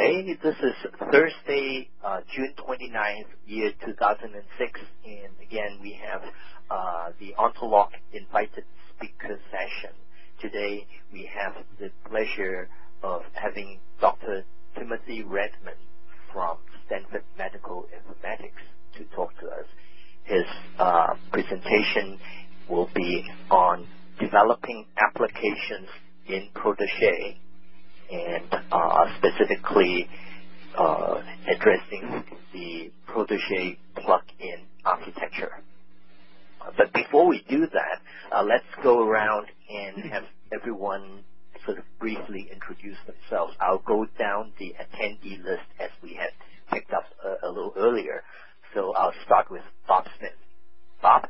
day. This is Thursday, uh, June 29th, year 2006. And again, we have uh, the Ontolog invited speaker session. Today, we have the pleasure of having Dr. Timothy Redmond from Stanford Medical Informatics to talk to us. His uh, presentation will be on developing applications in Protege and uh, specifically uh, addressing the Protege plug-in architecture. But before we do that, uh, let's go around and have everyone sort of briefly introduce themselves. I'll go down the attendee list as we had picked up a, a little earlier. So I'll start with Bob Smith. Bob?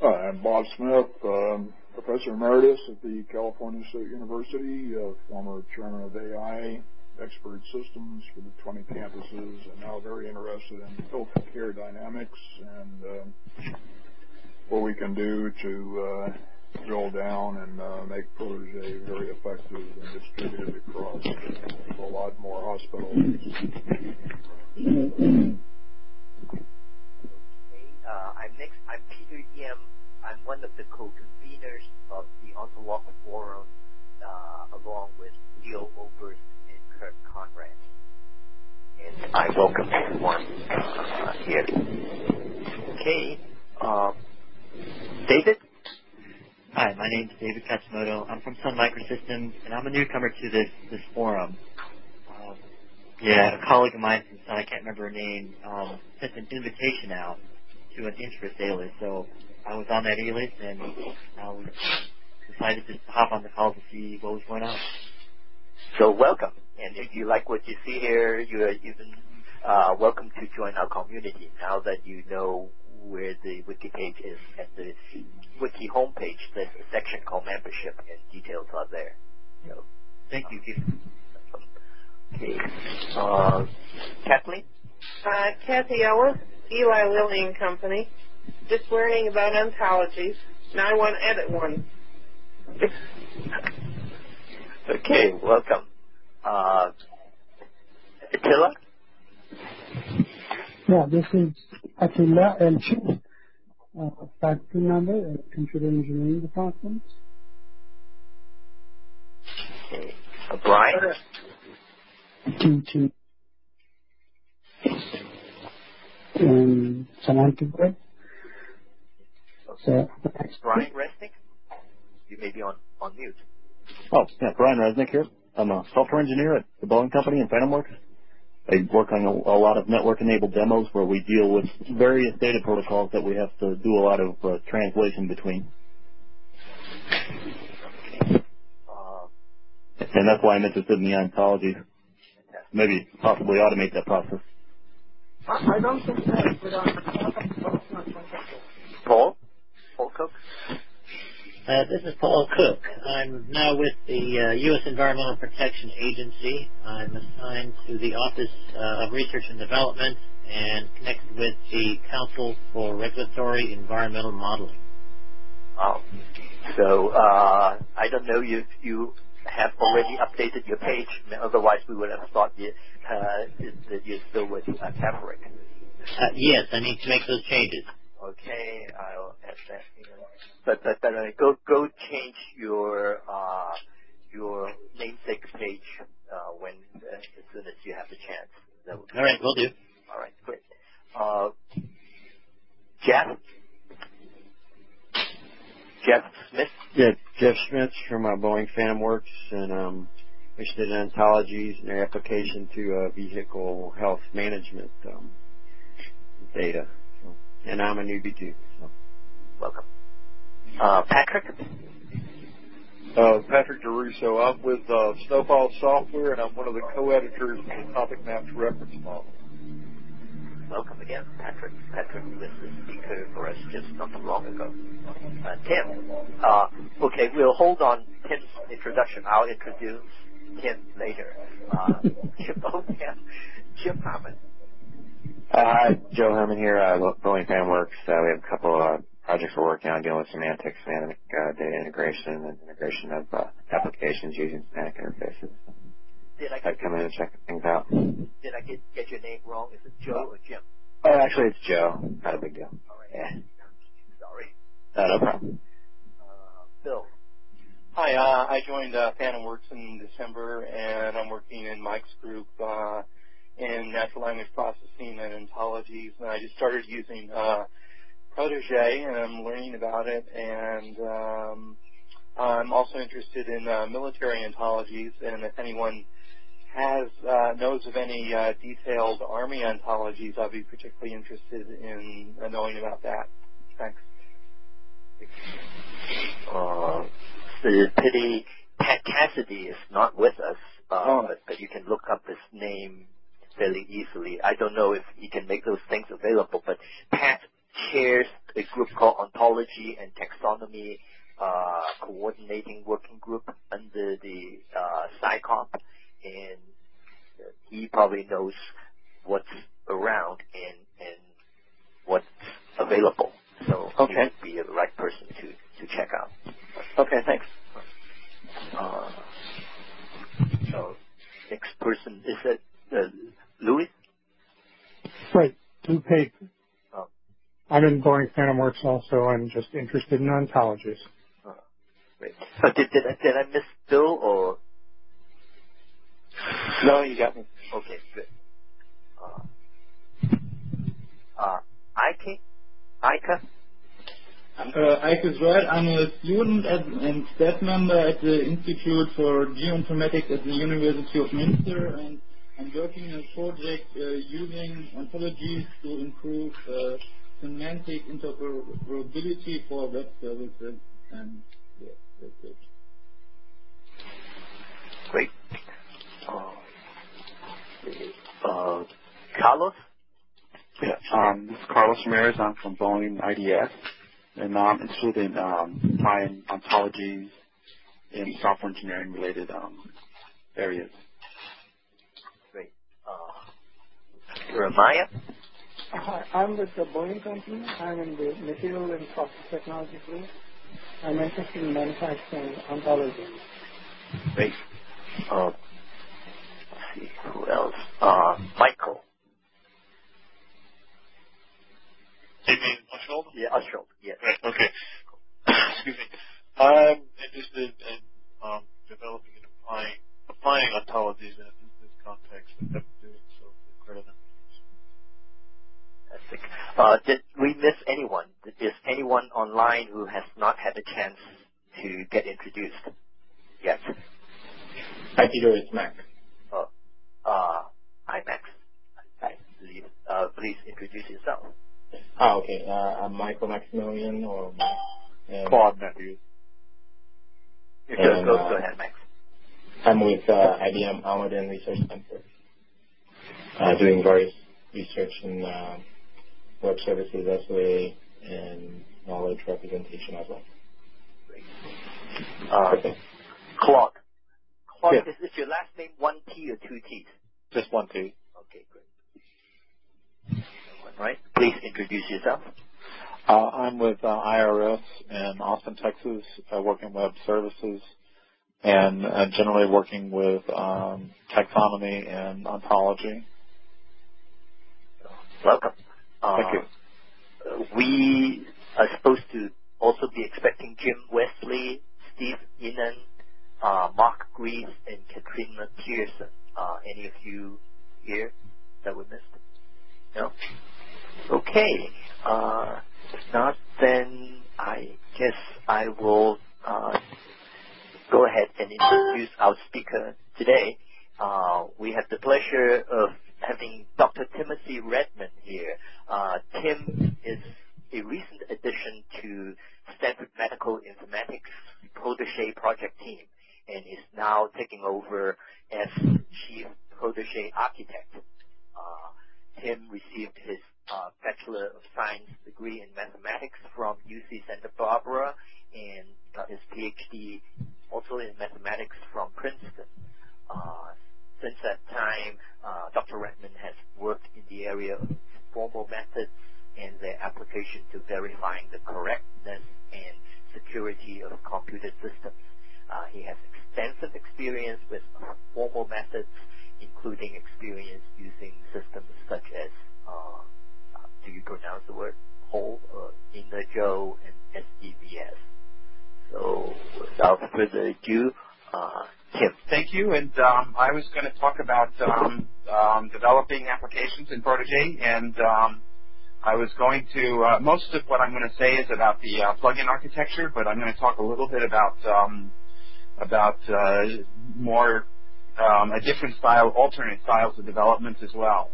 Hi, I'm Bob Smith, um, Professor Emeritus at the California State University, uh, former chairman of AI, expert systems for the 20 campuses, and now very interested in healthcare dynamics and um, what we can do to uh, drill down and uh, make Protege very effective and distributed across a lot more hospitals. Okay, I'm next. I'm Peter Yim. I'm one of the co-conveners of the Ontolog Forum, uh, along with Leo Obrst and Kurt Conrad. And I welcome everyone uh, here. Okay, uh, David? Hi, my name is David Katsumoto. I'm from Sun Microsystems, and I'm a newcomer to this this forum. Um, yeah, a colleague of mine from Sun, I can't remember her name, um, sent an invitation out to an interest alias. So I was on that A list, and uh, we decided to hop on the call to see what was going on. So welcome. And if you like what you see here, you are even uh, welcome to join our community now that you know where the wiki page is at the wiki homepage. There's a section called membership, and details are there. So, Thank you. okay, uh, Kathleen. Uh, Kathy Ellis, Eli Lilly and Company. Just learning about ontologies. Now I want to edit one. Okay, welcome. Uh, Attila. Yeah, this is Attila Elchi, uh, faculty member at Computer Engineering Department. Okay. Uh, Brian. Teaching in semantic web. So, Brian Resnick. You may be on, on mute. Oh, yeah, Brian Resnick here. I'm a software engineer at the Boeing Company in Phantom Works. I work on a, a lot of network-enabled demos where we deal with various data protocols that we have to do a lot of uh, translation between. Uh, And that's why I'm interested in the ontology. Maybe possibly automate that process. I don't think that, but Paul. Paul Cook. Uh, this is Paul Cook. I'm now with the uh, U.S. Environmental Protection Agency. I'm assigned to the Office uh, of Research and Development and connected with the Council for Regulatory Environmental Modeling. Oh, so uh, I don't know if you have already updated your page. Otherwise, we would have thought you, uh, that you're still with uh, Taverick. Uh, yes, I need to make those changes. Okay, I'll add that. In. But but, but uh, go go change your uh, your namesake page uh, when uh, as soon as you have the chance. That would be All right, will do. All right, great. Uh, Jeff. Jeff Smith. Yeah, Jeff Smith from uh, Boeing Phantom Works, and um, interested in ontologies and their application to uh, vehicle health management um, data. So, and I'm a newbie too. So. Welcome. Uh, Patrick. Uh, Patrick Durusau. I'm with uh, Snowball Software, and I'm one of the co-editors of the Topic Maps reference model. Welcome again, Patrick. Patrick was the speaker for us just not too long ago. Uh, Tim. Uh, okay, we'll hold on Tim's introduction. I'll introduce Tim later. Uh, Jim, oh, yeah. Jim Hammond. Uh, hi, Joe Herman here, uh, Boeing Phantom Works. Uh, we have a couple of projects we're working on dealing with semantic data integration and integration of applications using semantic interfaces. Did I get- Come in and check things out. Did I get your name wrong? Is it Joe or Jim? Oh, actually, it's Joe. Not a big deal. All right. Yeah. Sorry. No, no problem. Bill. Hi. I joined Phantom Works in December, and I'm working in Mike's group in natural language processing and ontologies. And I just started using uh, Protege, and I'm learning about it. And um, I'm also interested in uh, military ontologies, and if anyone has uh, knows of any uh, detailed Army ontologies, I'd be particularly interested in uh, knowing about that. Thanks. Uh, the pity Pat Cassidy is not with us, uh, Oh. but, but you can look up his name fairly easily. I don't know if he can make those things available, but Pat chairs a group called Ontology and Taxonomy uh, Coordinating Working Group under the uh, SICoP, and he probably knows what's around and and what's available. So he Okay. would be the right person to to check out. Okay, thanks. Uh, so next person is it uh, Louis? Right. Lou Pate. Oh. I'm in Boeing Phantom Works also. I'm just interested in ontologies. Uh, great. Uh, did did I, did I miss Bill or No, you got me. okay good. Uh, uh, Ike, Ika. Uh, Ike is right. I'm a student at, and staff member at the Institute for Geoinformatics at the University of Münster, and I'm working in a project uh, using ontologies to improve uh, semantic interoperability for web services. And yeah, that's it. Great. Uh, uh, Carlos. Yeah, um, this is Carlos Ramirez. I'm from Boeing IDS, and I'm interested in um, applying ontologies in software engineering related um, areas. Great. Uh, Jeremiah. Hi, I'm with the Boeing company. I'm in the material and process technology group. I'm interested in manufacturing ontology. Great. Uh, let's see who else. Uh, Michael. You mean Uschold? Yeah, Uschold. Yes. Right, okay. Excuse me. I'm interested in um, developing and applying applying ontologies in a business context and have been doing so for quite a number of years. Fantastic. Uh, did we miss anyone? Is anyone online who has not had a chance to get introduced yet? Hi, Peter. It's Max. Uh, uh, hi, Max. I believe. Uh, please introduce yourself. Ah, okay. Uh, I'm Michael Maximilien, or Mac. And Claude Matthews. Go, go, go ahead, Max. I'm with uh, IBM Almaden Research Center, uh, doing various research in uh, web services, SOA, and knowledge representation as well. Uh, Okay. Claude. Claude, Yeah. is this your last name one T or two T's? Just one T. Okay, great. Right. Please introduce yourself. Uh, I'm with uh, IRS in Austin, Texas, uh, working web services and uh, generally working with um, taxonomy and ontology. Welcome. Uh, Thank you. uh, we are supposed to also be expecting Jim Wesley, Steve Inan, uh, Mark Greaves, and Katrina Pearson. Uh, any of you here that we missed? No? Okay. Uh, if not, then I guess I will uh, go ahead and introduce our speaker today. Uh, we have the pleasure of having Dr. Timothy Redmond here. Uh, Tim is a recent addition to Stanford Medical Informatics Protege project team and is now taking over as Chief Protege Architect. Uh, Tim received his uh, Bachelor of Science degree in mathematics from UC Santa Barbara and got his PhD also in mathematics from Princeton. Uh, since that time, uh, Dr. Redmond has worked in the area of formal methods and their application to verifying the correctness and security of computer systems. Uh, he has extensive experience with formal methods, including experience using systems such as uh, do you pronounce the word whole, uh, Ina Jo and SDVS. So without further ado, uh, Tim. Thank you. And um, I was going to talk about um, um, developing applications in Protege, and um, I was going to. Uh, most of what I'm going to say is about the uh, plugin architecture, but I'm going to talk a little bit about um, about uh, more um, a different style, alternate styles of development as well.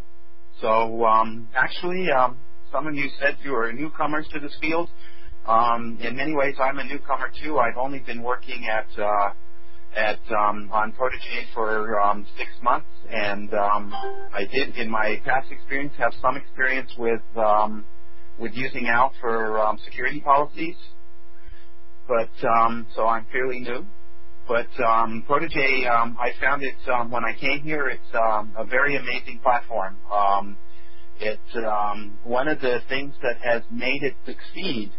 So actually, some of you said you are newcomers to this field. Um, in many ways, I'm a newcomer too. I've only been working at uh, at um, on Protege for um, six months, and um, I did, in my past experience, have some experience with um, with using ALF for um, security policies. But um, so I'm fairly new. But um, Protege, um, I found it um, when I came here. It's um, a very amazing platform. Um, it's um, one of the things that has made it succeed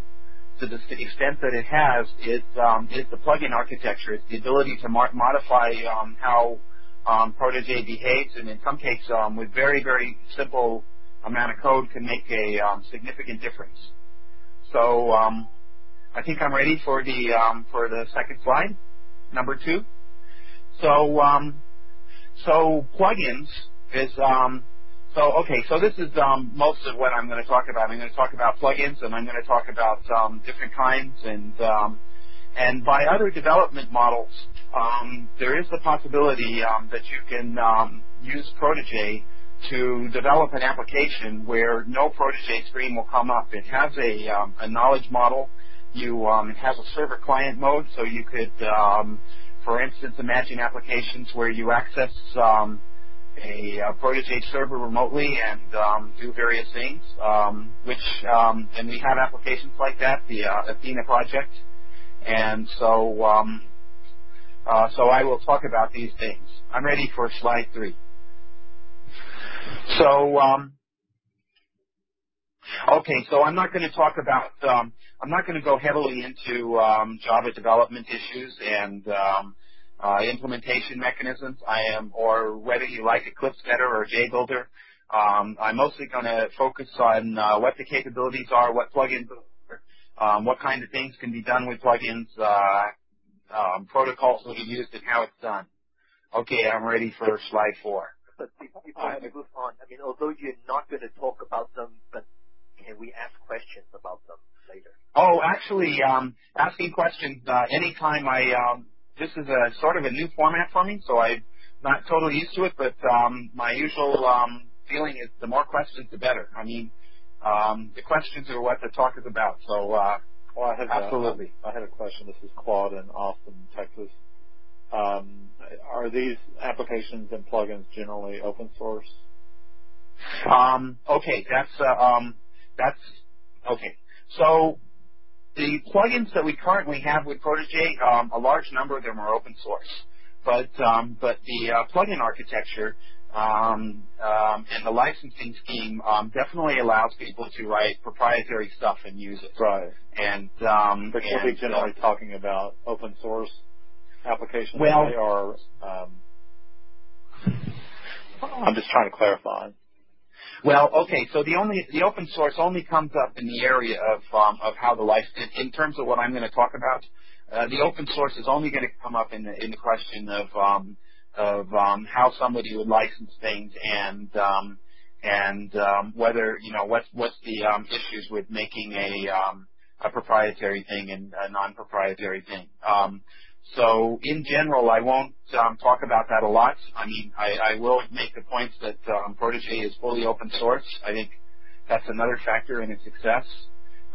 to the extent that it has is um, is the plugin architecture. It's the ability to modify um, how um, Protege behaves, and in some cases, um, with very very simple amount of code, can make a um, significant difference. So um, I think I'm ready for the um, for the second slide, number two. So um, so plugins is um, so okay, so this is um, most of what I'm going to talk about. I'm going to talk about plugins, and I'm going to talk about um, different kinds, and um, and by other development models, um, there is the possibility um, that you can um, use Protege to develop an application where no Protege screen will come up. It has a, a knowledge model. You it has a server client mode, so you could, for instance, imagine applications where you access a, a Protege server remotely and um, do various things, um, which um, and we have applications like that, the uh, Athena project, and so um, uh, so I will talk about these things. I'm ready for slide three. So um, okay, so I'm not going to talk about um, I'm not going to go heavily into um, Java development issues and um, uh, implementation mechanisms. I am, or whether you like Eclipse better or JBuilder. Um, I'm mostly going to focus on uh, what the capabilities are, what plugins are, um, what kind of things can be done with plugins, uh, um, protocols that are used, and how it's done. Okay, I'm ready for slide four. But before we move on, I mean, although you're not going to talk about them, but can we ask questions about them later? Oh, actually, um, asking questions uh, anytime I um, this is a sort of a new format for me, so I'm not totally used to it. But um, my usual um, feeling is the more questions, the better. I mean, um, the questions are what the talk is about. So, uh, well, I had absolutely. A, I had a question. This is Claude in Austin, Texas. Um, are these applications and plugins generally open source? Um, okay, that's uh, um, that's okay. So the plugins that we currently have with Protege, um, a large number of them are open source. But um, but the uh, plugin architecture um, um, and the licensing scheme um, definitely allows people to write proprietary stuff and use it. Right. And um, but and, we'll be generally uh, talking about open source applications well, they are. Um, I'm just trying to clarify. Well, okay, so the only the open source only comes up in the area of um, of how the life in, in terms of what I'm going to talk about. Uh, the open source is only going to come up in the in the question of um, of um, how somebody would license things and um, and um, whether you know what's what's the um, issues with making a um, a proprietary thing and a non-proprietary thing. Um, so in general, I won't um, talk about that a lot. I mean, I, I will make the points that um, Protege is fully open source. I think that's another factor in its success.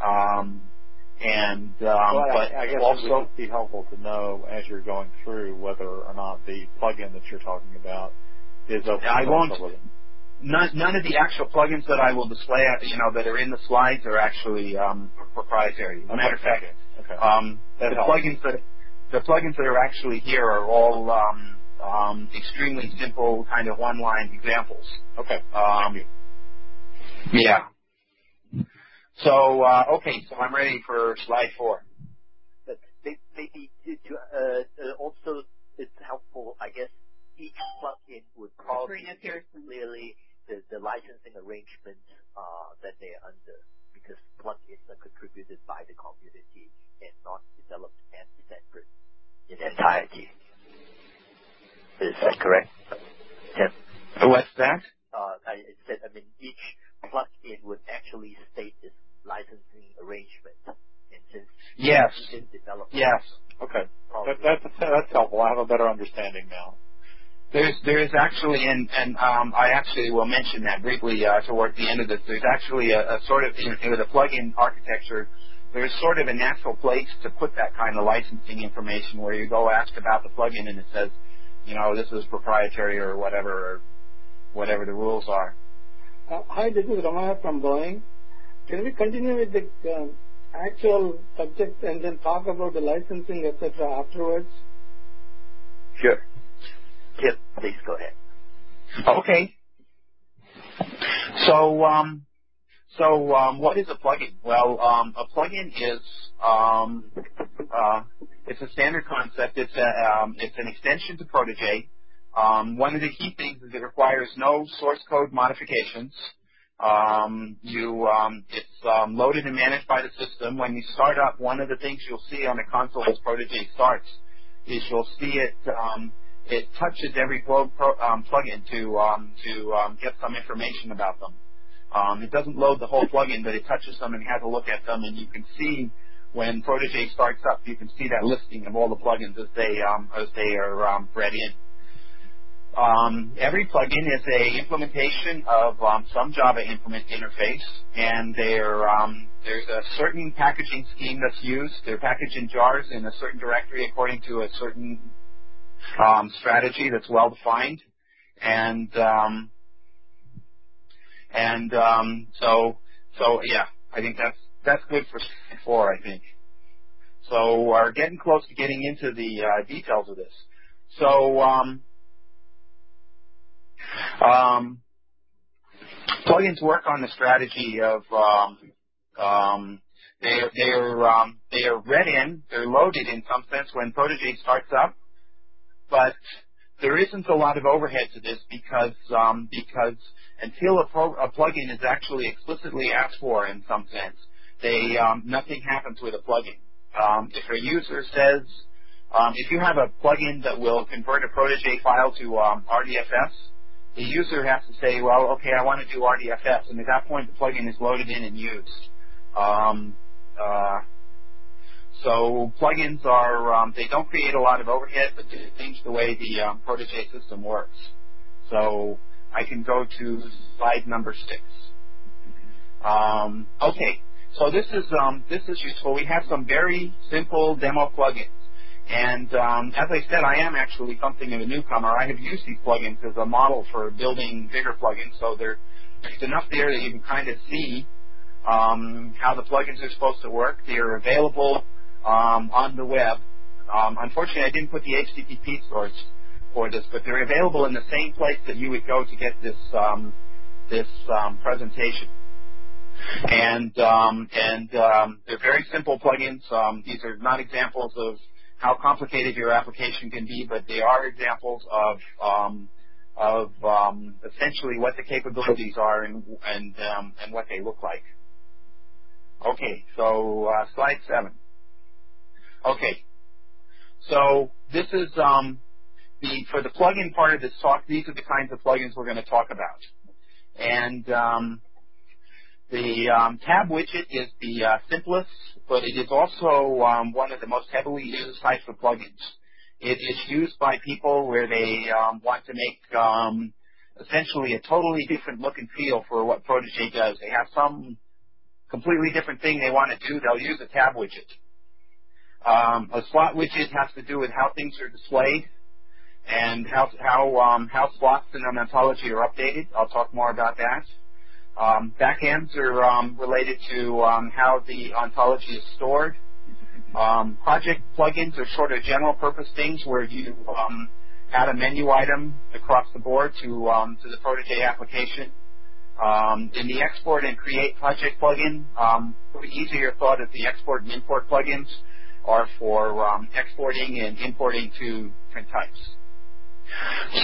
Um, and um, well, but I, I guess also it would be helpful to know as you're going through whether or not the plugin that you're talking about is open I source. won't. None, none of the actual plugins that I will display, you know, that are in the slides are actually um, proprietary. As a matter of fact, okay. um, that the helps. plugins that the plugins that are actually here are all um, um, extremely simple, kind of one-line examples. Okay. Um, yeah. So uh, okay, so I'm ready for slide four. But maybe to, to uh, also it's helpful, I guess. Each plugin would probably clearly the, the licensing arrangements uh, that they're under because plugins are contributed by the community and not developed and separate in entirety. Is that correct? Tim? What's that? Uh, I said, I mean, each plugin would actually state its licensing arrangement. And since yes. you didn't develop yes. Okay. That, that's, that's helpful. I have a better understanding now. There's there's actually and and um, I actually will mention that briefly uh, towards the end of this. There's actually a, a sort of in, with a plug-in architecture. There's sort of a natural place to put that kind of licensing information where you go ask about the plugin and it says, you know, this is proprietary or whatever, or whatever the rules are. Uh, hi, this is Ramaya from Boeing. Can we continue with the uh, actual subject and then talk about the licensing, etc. afterwards? Sure. Tim, please go ahead. Okay. So, um, so um, what is a plugin? Well, um, a plugin is um, uh, it's a standard concept. It's a, um, it's an extension to Protege. Um, one of the key things is it requires no source code modifications. Um, you, it's loaded and managed by the system. When you start up, one of the things you'll see on the console as Protege starts is you'll see it. It touches every pro, plugin to to get some information about them. Um, it doesn't load the whole plugin, but it touches them and has a look at them, and you can see when Protege starts up, you can see that listing of all the plugins as they um, as they are um, bred in. Um, every plugin is a implementation of um, some Java implement interface, and um, there's a certain packaging scheme that's used. They're packaged in jars in a certain directory according to a certain um, strategy that's well defined, and and um, so so yeah, I think that's that's good for four. I think. So we're getting close to getting into the uh, details of this. So um, um, plugins work on the strategy of um, um, they they are um, they are read in, they're loaded in some sense when Protege starts up, but there isn't a lot of overhead to this because um, because until a, pro, a plugin is actually explicitly asked for in some sense, they um, nothing happens with a plugin. Um, if a user says, um, if you have a plugin that will convert a Protege file to um, RDFS, the user has to say, well, okay, I want to do RDFS, and at that point the plugin is loaded in and used. Um, uh, so plugins are, um, they don't create a lot of overhead, but they change the way the Protege system works. So I can go to slide number six. Um, okay, so this is um, this is useful. We have some very simple demo plugins. And um, as I said, I am actually something of a newcomer. I have used these plugins as a model for building bigger plugins, so there's enough there that you can kind of see um, how the plugins are supposed to work. They are available um, on the web. Um, unfortunately, I didn't put the HTTP source for this, but they're available in the same place that you would go to get this um, this um, presentation. And um, and um, they're very simple plugins. Um, these are not examples of how complicated your application can be, but they are examples of um, of essentially what the capabilities are and and and what they look like. Okay, so uh, slide seven. Okay, so this is um, for the plugin part of this talk. These are the kinds of plugins we're going to talk about, and um, the um, tab widget is the uh, simplest, but it is also um, one of the most heavily used types of plugins. It is used by people where they um, want to make um, essentially a totally different look and feel for what Protege does. They have some completely different thing they want to do. They'll use a tab widget. Um, a slot widget has to do with how things are displayed and how how um, how slots in ontology are updated. I'll talk more about that. Um, backends are um, related to um, how the ontology is stored. Um, project plugins are sort of general purpose things where you um, add a menu item across the board to to the Protege application. in the export and create project plugin, pretty easier thought of the export and import plugins are for exporting and importing to different types.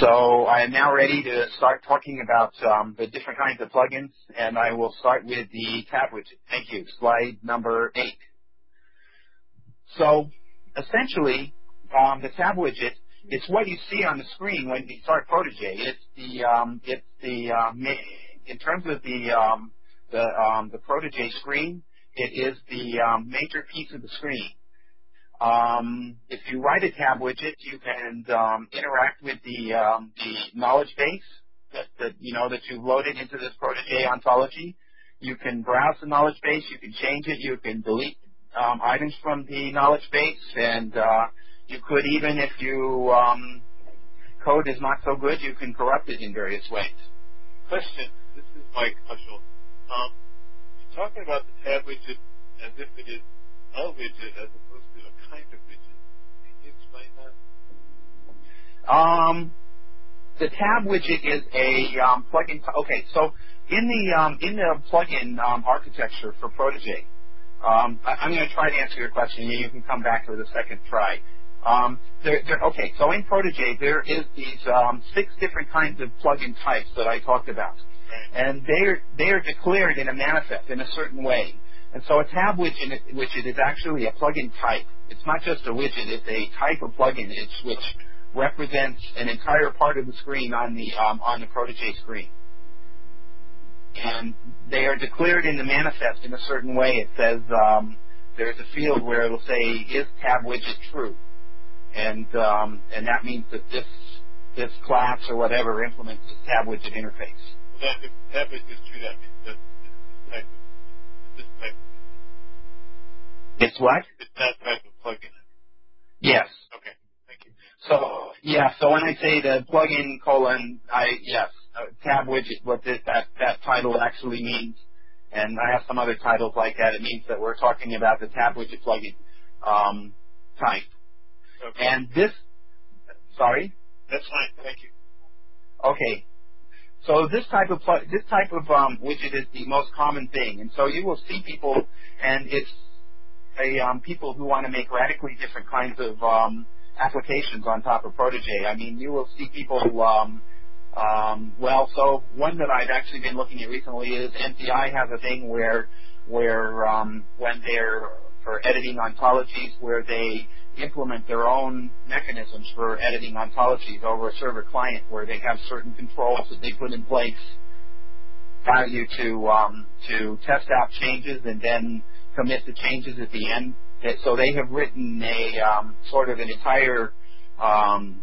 So I am now ready to start talking about um, the different kinds of plugins, and I will start with the tab widget. Thank you. Slide number eight. So essentially, um, the tab widget it's what you see on the screen when you start Protege. It's the um, it's the uh, in terms of the um, the um, the Protege screen. It is the um, major piece of the screen. Um, if you write a tab widget, you can um, interact with the um, the knowledge base that, that you know that you've loaded into this Protege ontology. You can browse the knowledge base. You can change it. You can delete um, items from the knowledge base, and uh, you could even, if you um, code is not so good, you can corrupt it in various ways. Question. This is Mike Uschold. Um, you're talking about the tab widget as if it is a widget as opposed a kind of widget. Can you explain that? Um, the tab widget is a um, plugin. Okay, so in the um, in the plugin um, architecture for Protege, um, I, am going to try to answer your question. And you can come back to the second try. Um, they're, they're, okay, so in Protege, there is these um, six different kinds of plugin types that I talked about. And they're, they're declared in a manifest in a certain way. And so a tab widget, is actually a plugin type. It's not just a widget, it's a type of plugin it's, which represents an entire part of the screen on the, um, on the Protege screen. And they are declared in the manifest in a certain way. It says um, there's a field where it'll say, is tab widget true? and um, and that means that this this class or whatever implements this tab widget interface. If tab widget is true, that means that type of this type of widget. It's what? It's that type of plugin. Yes. Okay. Thank you. So yeah, so when I say the plugin colon, I yes, uh, tab widget, what this, that that title actually means, and I have some other titles like that. It means that we're talking about the tab widget plugin um, type. Okay. And this, sorry. That's fine. Thank you. Okay. So this type of this type of um, widget is the most common thing, and so you will see people, and it's a um, people who want to make radically different kinds of um, applications on top of Protege. I mean, you will see people. Um, um, well, so one that I've actually been looking at recently is NCI has a thing where where um, when they're for editing ontologies where they implement their own mechanisms for editing ontologies over a server client where they have certain controls that they put in place allow you to um, to test out changes and then commit the changes at the end. So they have written a um, sort of an entire um,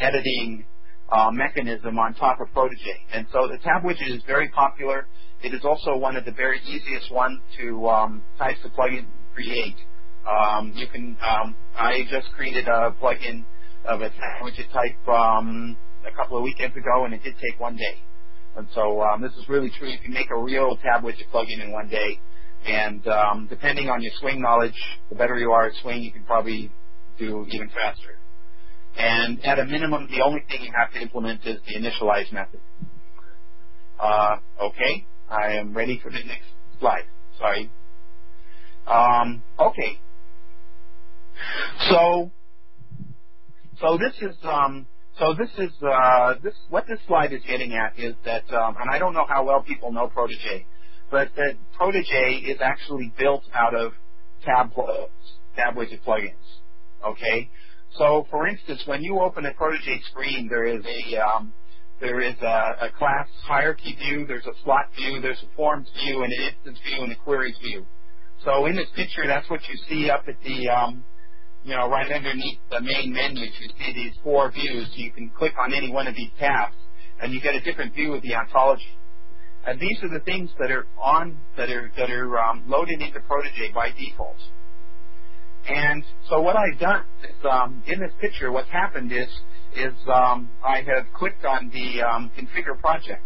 editing uh, mechanism on top of Protege. And so the tab widget is very popular. It is also one of the very easiest ones to um, types of plugin create. Um, you can. Um, I just created a plugin of a widget type um, a couple of weekends ago, and it did take one day. And so um, this is really true. You can make a real tab widget plugin in one day. And um, depending on your swing knowledge, the better you are at swing, you can probably do even faster. And at a minimum, the only thing you have to implement is the initialize method. Uh, okay, I am ready for the next slide. Sorry. Um, okay, so, so this is um, so this is uh, this what this slide is getting at is that, um, and I don't know how well people know Protege, but that Protege is actually built out of tab tab widget plugins. Okay, so for instance, when you open a Protege screen, there is a um, there is a, a class hierarchy view, there's a slot view, there's a forms view, and an instance view, and a queries view. So in this picture, that's what you see up at the um, you know, right underneath the main menu, you see these four views. You can click on any one of these tabs, and you get a different view of the ontology. And these are the things that are on that are that are um, loaded into Protege by default. And so what I've done is um, in this picture, what's happened is is um, I have clicked on the um, configure project.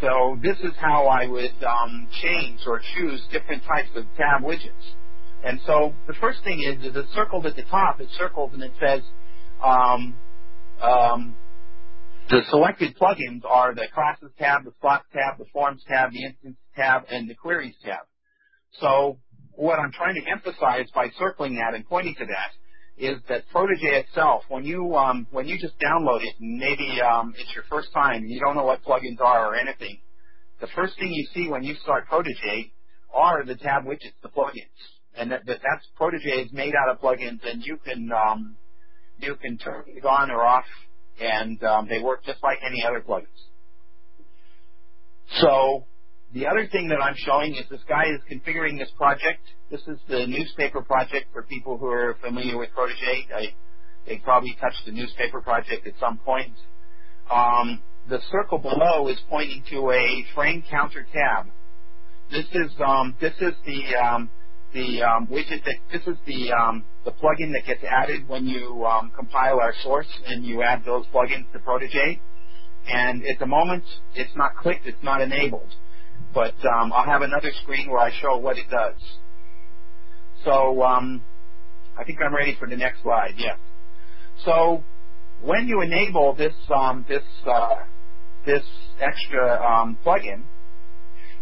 So this is how I would um, change or choose different types of tab widgets. And so the first thing is, is it's circled at the top. It's circled and it says um, um, the selected plugins are the classes tab, the slots tab, the forms tab, the instance tab, and the queries tab. So what I'm trying to emphasize by circling that and pointing to that is that Protege itself, when you um, when you just download it, and maybe um, it's your first time, you don't know what plugins are or anything. The first thing you see when you start Protege are the tab widgets, the plugins, and that, that that's Protege is made out of plugins, and you can um, you can turn it on or off, and um, they work just like any other plugins. So the other thing that I'm showing is this guy is configuring this project. This is the newspaper project for people who are familiar with Protege. I, they probably touched the newspaper project at some point. Um, the circle below is pointing to a frame counter tab. This is um, this is the um, the um, widget that this is the um, the plugin that gets added when you um, compile our source and you add those plugins to Protege. And at the moment, it's not clicked, it's not enabled. But um, I'll have another screen where I show what it does. So um, I think I'm ready for the next slide. Yes. So when you enable this um, this uh, this extra um, plugin,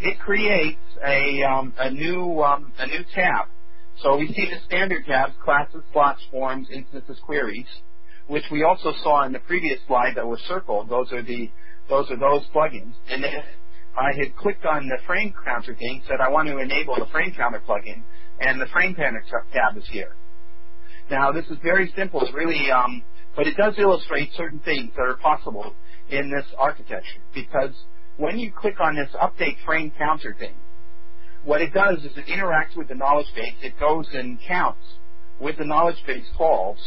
it creates a um, a new um, a new tab. So we see the standard tabs: classes, slots, forms, instances, queries which we also saw in the previous slide that was circled. Those are the those are those plugins. And then I had clicked on the frame counter thing, said I want to enable the frame counter plugin, and the frame counter tab is here. Now this is very simple. It's really, um, but it does illustrate certain things that are possible in this architecture because when you click on this update frame counter thing, what it does is it interacts with the knowledge base. It goes and counts with the knowledge base calls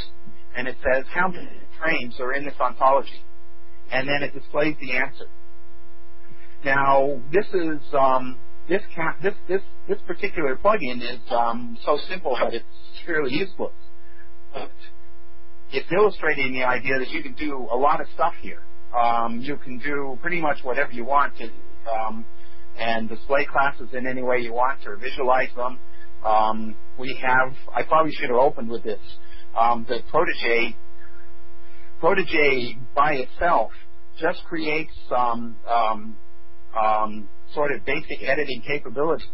and it says how many frames are in this ontology, and then it displays the answer. Now, this is um, this this this this particular plugin is um, so simple that it's fairly useless, but it's illustrating the idea that you can do a lot of stuff here. Um, you can do pretty much whatever you want to, um, and display classes in any way you want or visualize them. Um, we have, I probably should have opened with this um, the Protege Protege by itself just creates um, um, sort of basic editing capabilities.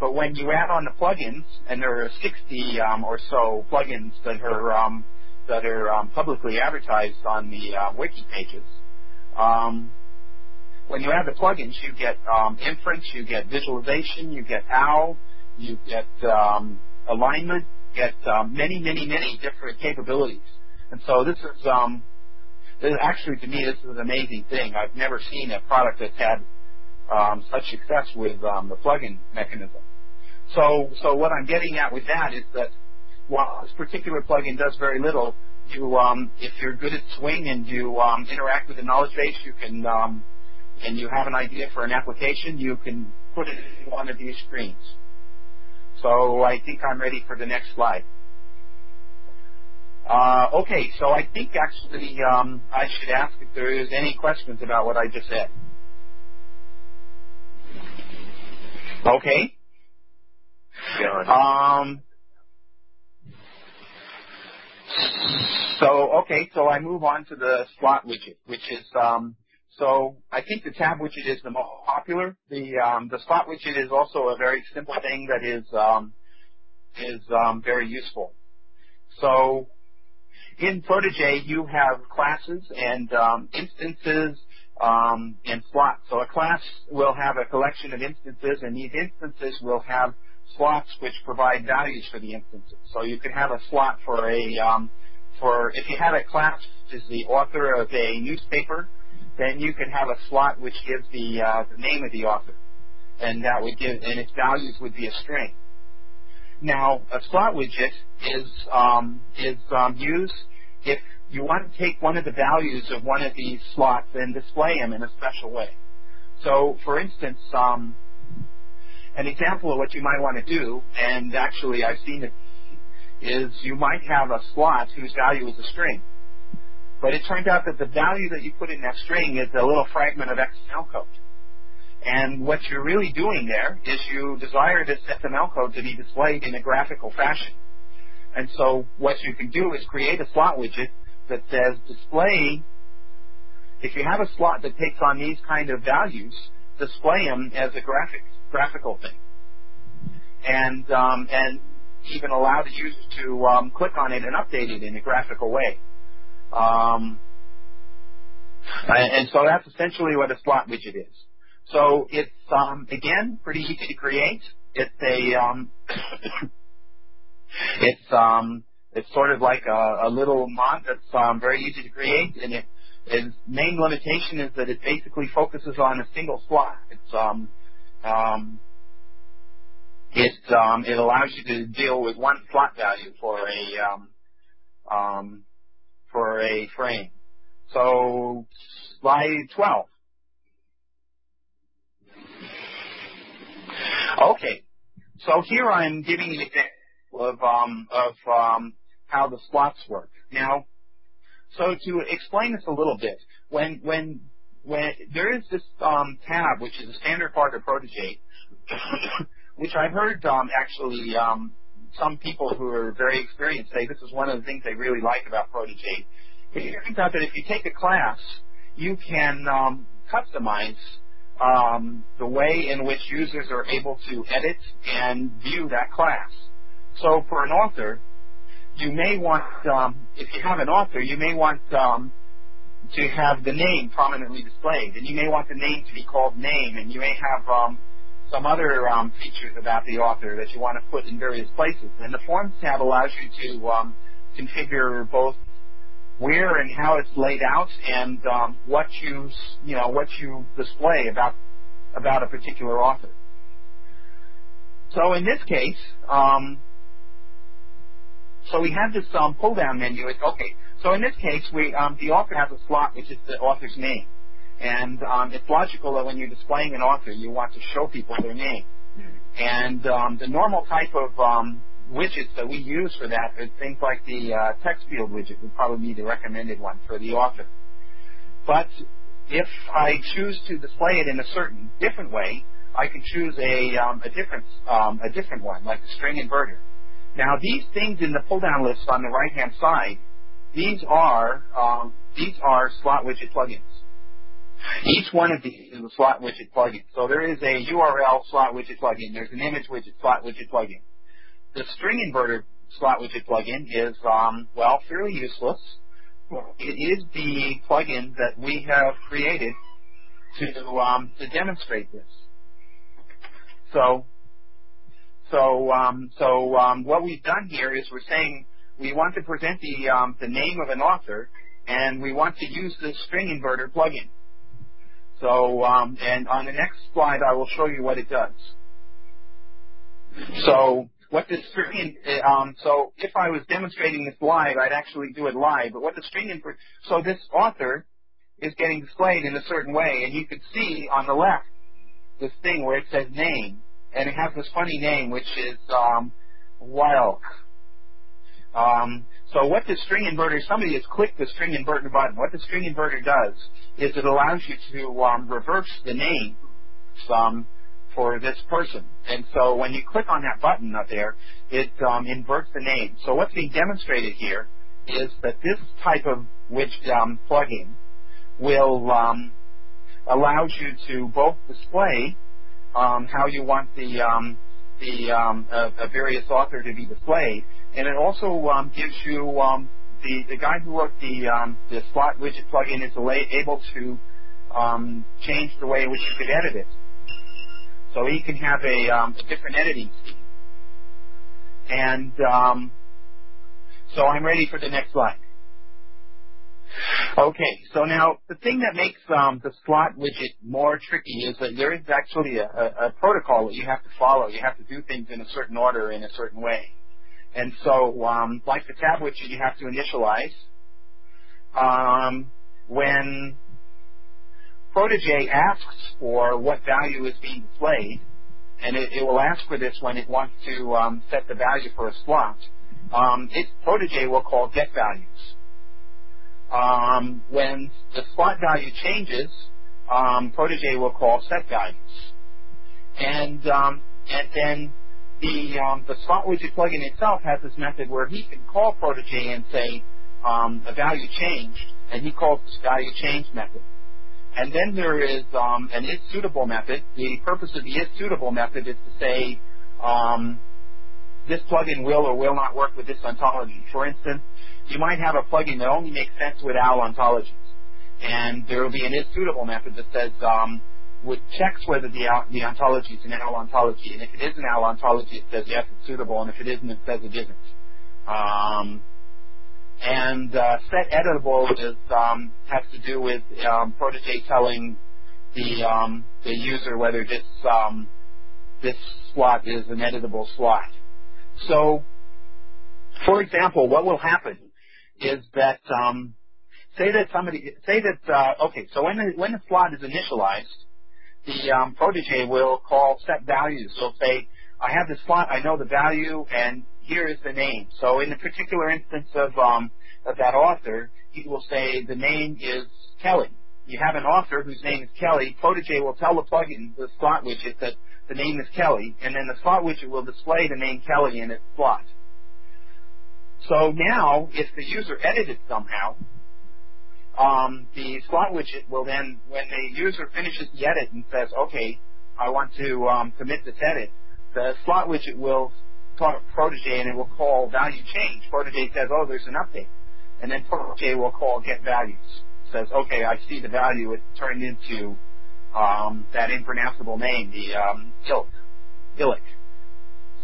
But when you add on the plugins, and there are 60 um, or so plugins that are um, that are um, publicly advertised on the uh, wiki pages, when you add the plugins, you get um, inference, you get visualization, you get OWL, you get um, alignment, get um, many, many, many different capabilities. And so this is, um, this actually to me, this is an amazing thing. I've never seen a product that's had um, such success with um, the plugin mechanism. So, so what I'm getting at with that is that while this particular plugin does very little, you, if you're good at Swing and you interact with the knowledge base, you can, and you have an idea for an application, you can put it in one of these screens. So I think I'm ready for the next slide. Uh, okay, so I think actually um, I should ask if there is any questions about what I just said. Okay. Um, so okay, so I move on to the slot widget, which is um, I think the tab widget is the most popular. The um, the slot widget is also a very simple thing that is um, is um, very useful. So in Protege, you have classes and instances and slots. So a class will have a collection of instances, and these instances will have slots which provide values for the instances. So you could have a slot for a for if you had a class which is the author of a newspaper then you can have a slot which gives the, uh, the name of the author, and that would give, and its values would be a string. Now, a slot widget is um, is um, used if you want to take one of the values of one of these slots and display them in a special way. So, for instance, um, an example of what you might want to do, and actually I've seen it, is you might have a slot whose value is a string. But it turns out that the value that you put in that string is a little fragment of XML code. And what you're really doing there is you desire this XML code to be displayed in a graphical fashion. And so what you can do is create a slot widget that says display, if you have a slot that takes on these kind of values, display them as a graphic, graphical thing. And, um, and even allow the user to um, click on it and update it in a graphical way. Um, and, so that's essentially what a slot widget is. So it's um, again pretty easy to create. It's a um, it's um, it's sort of like a, a little mod that's um, very easy to create, and it, its main limitation is that it basically focuses on a single slot. It's um, um, it um, it allows you to deal with one slot value for a um, um, for a frame. So slide 12. Okay, so here I'm giving an example of um, of um, how the slots work. Now, so to explain this a little bit, when when when there is this um, tab, which is a standard part of Protege, which I've heard um, actually um, some people who are very experienced say this is one of the things they really like about Protege. It turns out that if you take a class, you can um, customize um, the way in which users are able to edit and view that class. So for an author, you may want, um, if you have an author, you may want um, to have the name prominently displayed, and you may want the name to be called name, and you may have um, some other um, features about the author that you want to put in various places. And the Forms tab allows you to um, configure both where and how it's laid out and um, what you you know what you display about about a particular author. So in this case, um, so we have this um, pull down menu. It's okay. So in this case, we um, the author has a slot which is the author's name, and um, it's logical that when you're displaying an author, you want to show people their name. And um, the normal type of um, widgets that we use for that are things like the uh, text field widget would probably be the recommended one for the author. But if I choose to display it in a certain different way, I can choose a, um, a different um, a different one, like a string inverter. Now these things in the pull down list on the right hand side, these are um, these are slot widget plugins. Each one of these is a slot widget plugin. So there is a URL slot widget plugin. There's an image widget slot widget plugin. The string inverter slot widget plugin is, um, well, fairly useless. It is the plugin that we have created to um, to demonstrate this. So, so, um, so um, what we've done here is we're saying we want to present the um, the name of an author, and we want to use the string inverter plugin. So, um, and on the next slide, I will show you what it does. So, what the string, um, so if I was demonstrating this live, I'd actually do it live. But what the string so this author is getting displayed in a certain way, and you can see on the left this thing where it says name, and it has this funny name which is um, Wilk. Um, so what the string inverter, somebody has clicked the string inverter button. What the string inverter does is it allows you to um, reverse the name um, for this person. And so when you click on that button up there, it um, inverts the name. So what's being demonstrated here is that this type of which um, plugin will um, allows you to both display um, how you want the um, the um, a, a, various author to be displayed, and it also um, gives you um, the the guy who wrote the um, the slot widget plugin is able to change the way in which you could edit it. So he can have a, um, a different editing scheme. And um, so I'm ready for the next slide. Okay, so now the thing that makes um, the slot widget more tricky is that there is actually a, a, a, protocol that you have to follow. You have to do things in a certain order, in a certain way. And so, um, like the tab widget, you have to initialize. Um, when Protege asks for what value is being displayed, and it, it will ask for this when it wants to um, set the value for a slot. Um, it, Protege will call get values. Um, when the slot value changes, um, Protege will call set values. And and then the um, the slot widget plugin itself has this method where he can call Protege and say um, a value changed, and he calls this value change method. And then there is um, an is suitable method. The purpose of the is suitable method is to say, um, this plugin will or will not work with this ontology. For instance, you might have a plugin that only makes sense with OWL ontologies. And there will be an is suitable method that says, um, which checks whether the, the ontology is an OWL ontology. And if it is an OWL ontology, it says yes, it's suitable. And if it isn't, it says it isn't. Um, and uh, set editable is um, has to do with um, Protege telling the um, the user whether this um, this slot is an editable slot. So, for example, what will happen is that um, say that somebody say that uh, okay, so when the, when the slot is initialized, the um, protege will call set values. So say I have the slot, I know the value, and here is the name. So in the particular instance of um, of that author, he will say the name is Kelly. You have an author whose name is Kelly. Protege will tell the plugin, the slot widget, that the name is Kelly, and then the slot widget will display the name Kelly in its slot. So now, if the user edited somehow, um, the slot widget will then, when the user finishes the edit and says, okay, I want to um, commit this edit, the slot widget will talk to Protege and it will call value change. Protege says, oh, there's an update. And then Protege will call get values. Says, okay, I see the value. It's turned into um, that impronounceable name, the um, ilk, illic.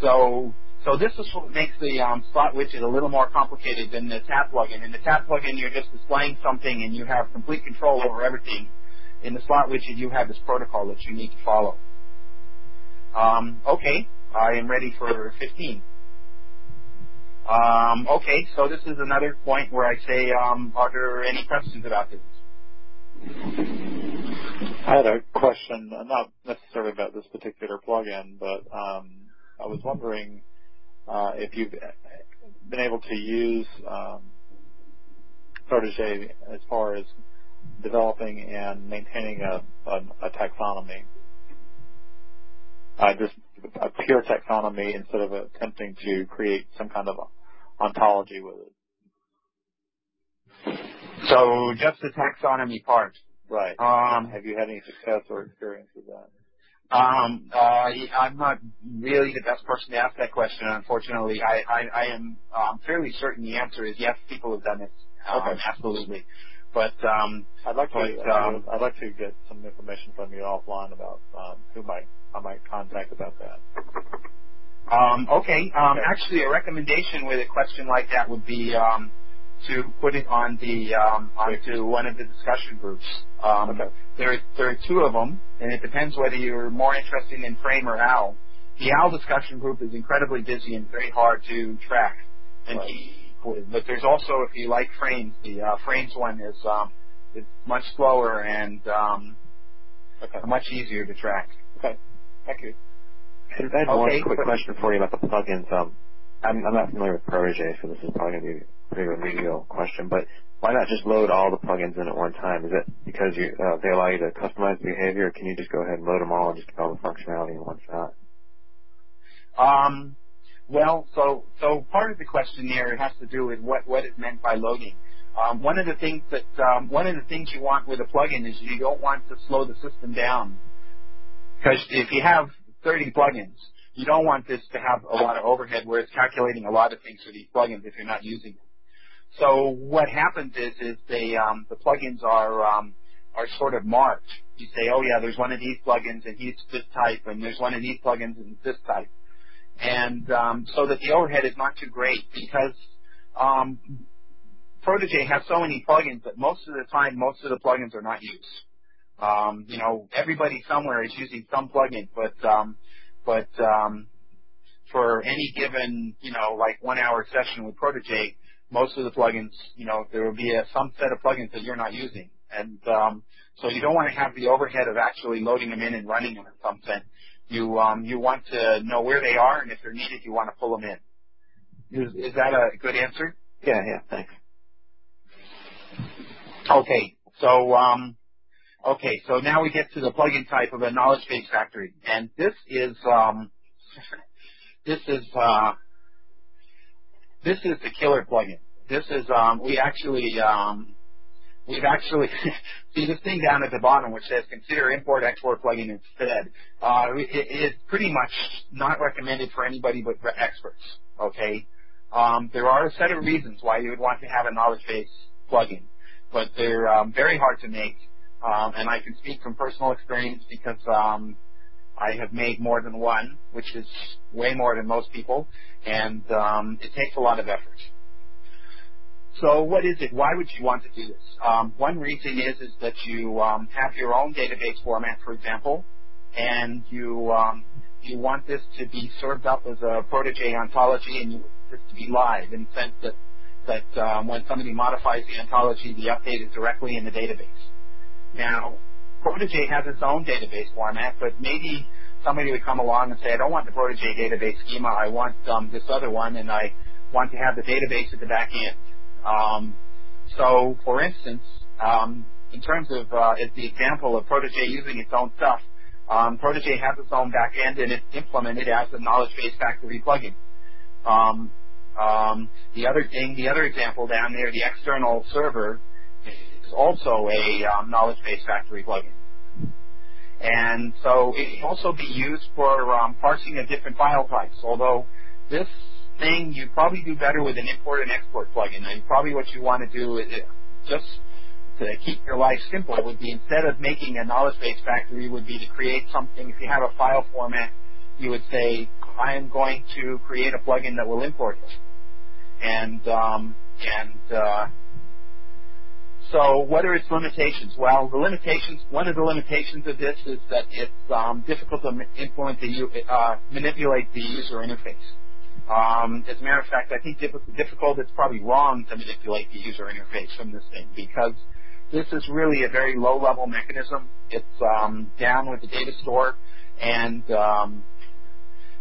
So, so this is what makes the um, slot widget a little more complicated than the tab plugin. In the tab plugin, you're just displaying something and you have complete control over everything. In the slot widget, you have this protocol that you need to follow. Um, okay, I am ready for 15. Um, okay, so this is another point where I say, um, are there any questions about this? I had a question, not necessarily about this particular plugin, but um, I was wondering if you've been able to use um, Protege as far as developing and maintaining a, a, a taxonomy. Uh, just a pure taxonomy instead of attempting to create some kind of ontology with it. So just the taxonomy part. Right. Um, Have you had any success or experience with that? Um, uh, I'm not really the best person to ask that question, unfortunately. I, I, I am um, fairly certain the answer is yes, people have done it. Um, Okay. Absolutely. But um, I'd like to. But, um, I'd like to get some information from you offline about um, who might I might contact about that. Um, okay. Um, Actually, a recommendation with a question like that would be um, to put it on the um, onto one of the discussion groups. Um, There, there are two of them, and it depends whether you're more interested in Frame or OWL. The OWL discussion group is incredibly busy and very hard to track and keep with. But there's also, if you like Frames, the uh, Frames one is um, is much slower and um, much easier to track. Okay. Thank you. I had one quick question for you about the plugins. Um, I'm, I'm not familiar with Protege, so this is probably going to be a pretty remedial question, but why not just load all the plugins in at one time? Is it because you, uh, they allow you to customize behavior, or can you just go ahead and load them all and just get all the functionality in one shot? Um, well, so so part of the question there has to do with what what is meant by loading. Um, one of the things that um, one of the things you want with a plugin is you don't want to slow the system down because if you have 30 plugins, you don't want this to have a lot of overhead where it's calculating a lot of things for these plugins if you're not using them. So what happens is is they um, the plugins are um, are sort of marked. You say, oh yeah, there's one of these plugins and he's this type, and there's one of these plugins and this type, and um, so that the overhead is not too great because um, Protege has so many plugins that most of the time most of the plugins are not used. Um, you know, everybody somewhere is using some plugin, but um, but um, for any given you know like one hour session with Protege, most of the plugins, you know, there will be a, some set of plugins that you're not using, and um, so you don't want to have the overhead of actually loading them in and running them or something. You um, you want to know where they are, and if they're needed, you want to pull them in. Is, is that a good answer? Yeah, yeah, thanks. Okay, so um, okay, so now we get to the plugin type of a knowledge base factory, and this is um, this is uh, this is the killer plugin. This is um, we actually um, we've actually see this thing down at the bottom which says consider import export plugin instead. Uh, it, it's pretty much not recommended for anybody but experts. Okay, um, there are a set of reasons why you would want to have a knowledge base plugin, but they're um, very hard to make. Um, and I can speak from personal experience because um, I have made more than one, which is way more than most people, and um, it takes a lot of effort. So what is it? Why would you want to do this? Um, one reason is is that you um, have your own database format, for example, and you um, you want this to be served up as a Protege ontology, and you want this to be live in the sense that that um, when somebody modifies the ontology, the update is directly in the database. Now, Protege has its own database format, but maybe somebody would come along and say, I don't want the Protege database schema. I want um, this other one, and I want to have the database at the back end. Um, so, for instance, um, in terms of uh, as the example of Protege using its own stuff, um, Protege has its own back end and it's implemented as a knowledge base factory plugin. Um, um, the other thing, the other example down there, the external server also a um, knowledge base factory plugin. And so it can also be used for um, parsing of different file types, although this thing you probably do better with an import and export plugin. And probably what you want to do is just to keep your life simple would be instead of making a knowledge base factory would be to create something. If you have a file format, you would say, I am going to create a plugin that will import it. And um, and uh, so what are its limitations? Well, the limitations, one of the limitations of this is that it's um, difficult to implement the, uh, manipulate the user interface. Um, as a matter of fact, I think difficult, it's probably wrong to manipulate the user interface from this thing because this is really a very low-level mechanism. It's um, down with the data store, and um,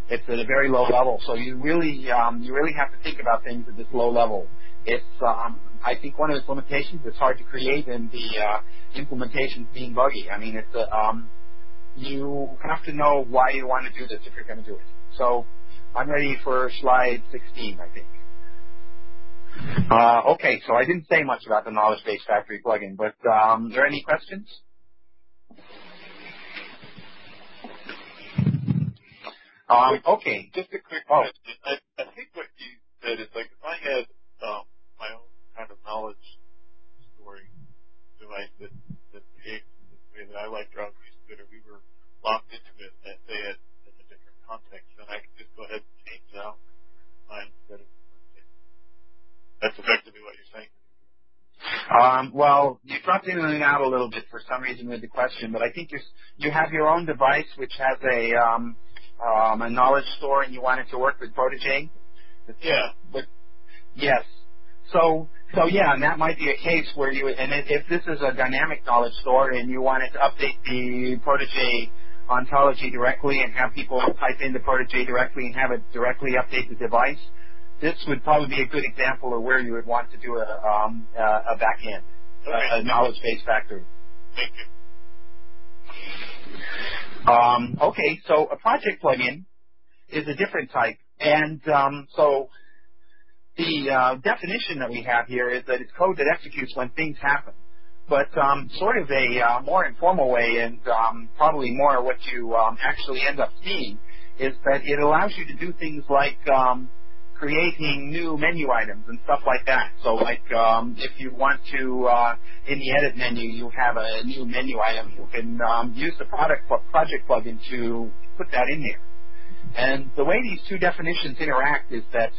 it's at a very low level. So you really um, you really have to think about things at this low level. It's um, I think one of its limitations is hard to create, and the uh, implementation being buggy. I mean, it's a, um, you have to know why you want to do this if you're going to do it. So I'm ready for slide 16, I think. Uh, okay, so I didn't say much about the Knowledge Base Factory plugin, but um, are there any questions? Um, okay. Just a quick oh. question. I, I think what you said is like if I had um, kind of knowledge storing device that, that behaves in this way that I like Drop Computer, we were locked into it, at, say, at, in a different context, then I could just go ahead and change it out mine instead of That's effectively what you're saying. Um, well, you dropped in and out a little bit for some reason with the question, but I think you you have your own device which has a um, um, a knowledge store and you want it to work with Protege? Yeah. But, yes. So, so yeah, and that might be a case where you, and if this is a dynamic knowledge store and you wanted to update the Protege ontology directly and have people type in the Protege directly and have it directly update the device, this would probably be a good example of where you would want to do a, um, a back end, okay. a, a knowledge base factory. Thank you. Um, okay, so a project plugin is a different type. And um, so the uh, definition that we have here is that it's code that executes when things happen. But um, sort of a uh, more informal way, and um, probably more what you um, actually end up seeing, is that it allows you to do things like um, creating new menu items and stuff like that. So like um, if you want to, uh, in the edit menu, you have a new menu item, you can um, use the product project plugin to put that in there. And the way these two definitions interact is that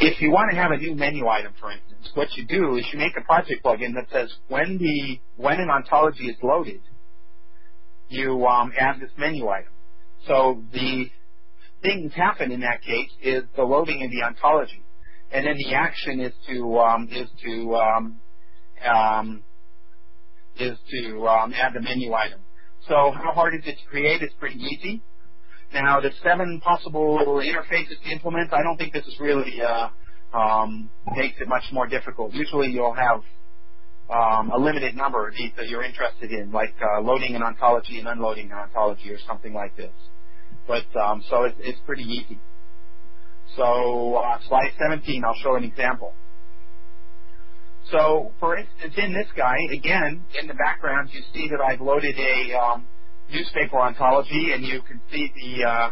if you want to have a new menu item, for instance, what you do is you make a project plugin that says when the when an ontology is loaded, you um, add this menu item. So the things happen in that case is the loading of the ontology, and then the action is to um, is to um, um, is to um, add the menu item. So how hard is it to create? It's pretty easy. Now the seven possible interfaces to implement, I don't think this is really uh, um, makes it much more difficult. Usually you'll have um, a limited number of these that you're interested in, like uh, loading an ontology and unloading an ontology or something like this. But um, so it, it's pretty easy. So uh, slide 17, I'll show an example. So, for instance, in this guy, again, in the background, you see that I've loaded a um, newspaper ontology, and you can see the uh,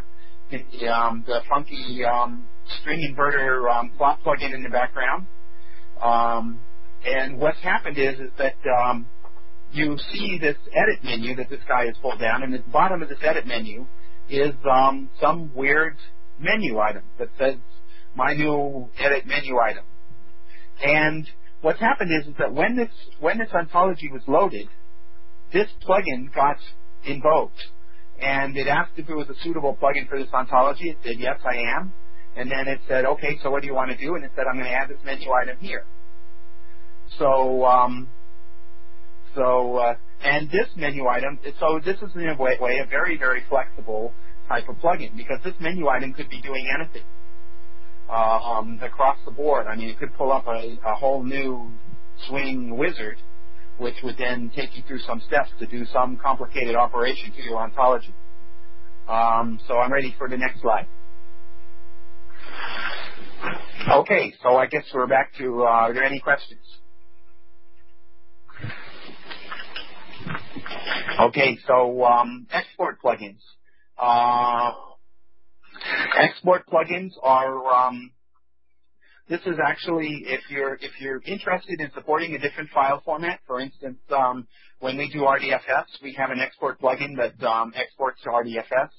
the, um, the funky um, string inverter um, plugin in the background. Um, and what's happened is is that um, you see this edit menu that this guy has pulled down, and at the bottom of this edit menu is um, some weird menu item that says my new edit menu item. And what's happened is, is that when this when this ontology was loaded, this plugin got invoked, and it asked if it was a suitable plugin for this ontology. It said yes, I am. And then it said, okay, so what do you want to do? And it said, I'm going to add this menu item here. So, um, so, uh, and this menu item, so this is in a way, way a very, very flexible type of plugin because this menu item could be doing anything uh, um, across the board. I mean, it could pull up a, a whole new swing wizard, which would then take you through some steps to do some complicated operation to your ontology. Um, so I'm ready for the next slide. Okay, so I guess we're back to, uh, are there any questions? Okay, so um, export plugins. Uh, export plugins are um, this is actually if you're if you're interested in supporting a different file format. For instance, um, when we do RDFS, we have an export plugin that um, exports to RDFS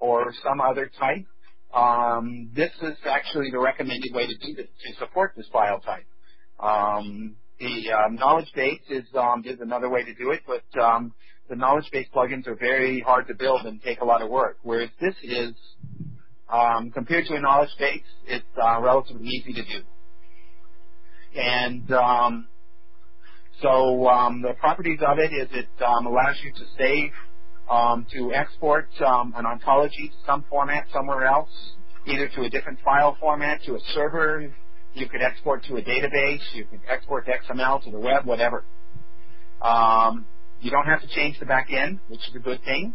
or some other type. Um, this is actually the recommended way to do this to support this file type. Um, the um, knowledge base is um, is another way to do it, but the knowledge base plugins are very hard to build and take a lot of work. Whereas this is um, compared to a knowledge base, it's uh, relatively easy to do. And um, so um, the properties of it is it um, allows you to save, um, to export um, an ontology to some format somewhere else, either to a different file format, to a server. You could export to a database. You can export to XML, to the web, whatever. You don't have to change the back end, which is a good thing.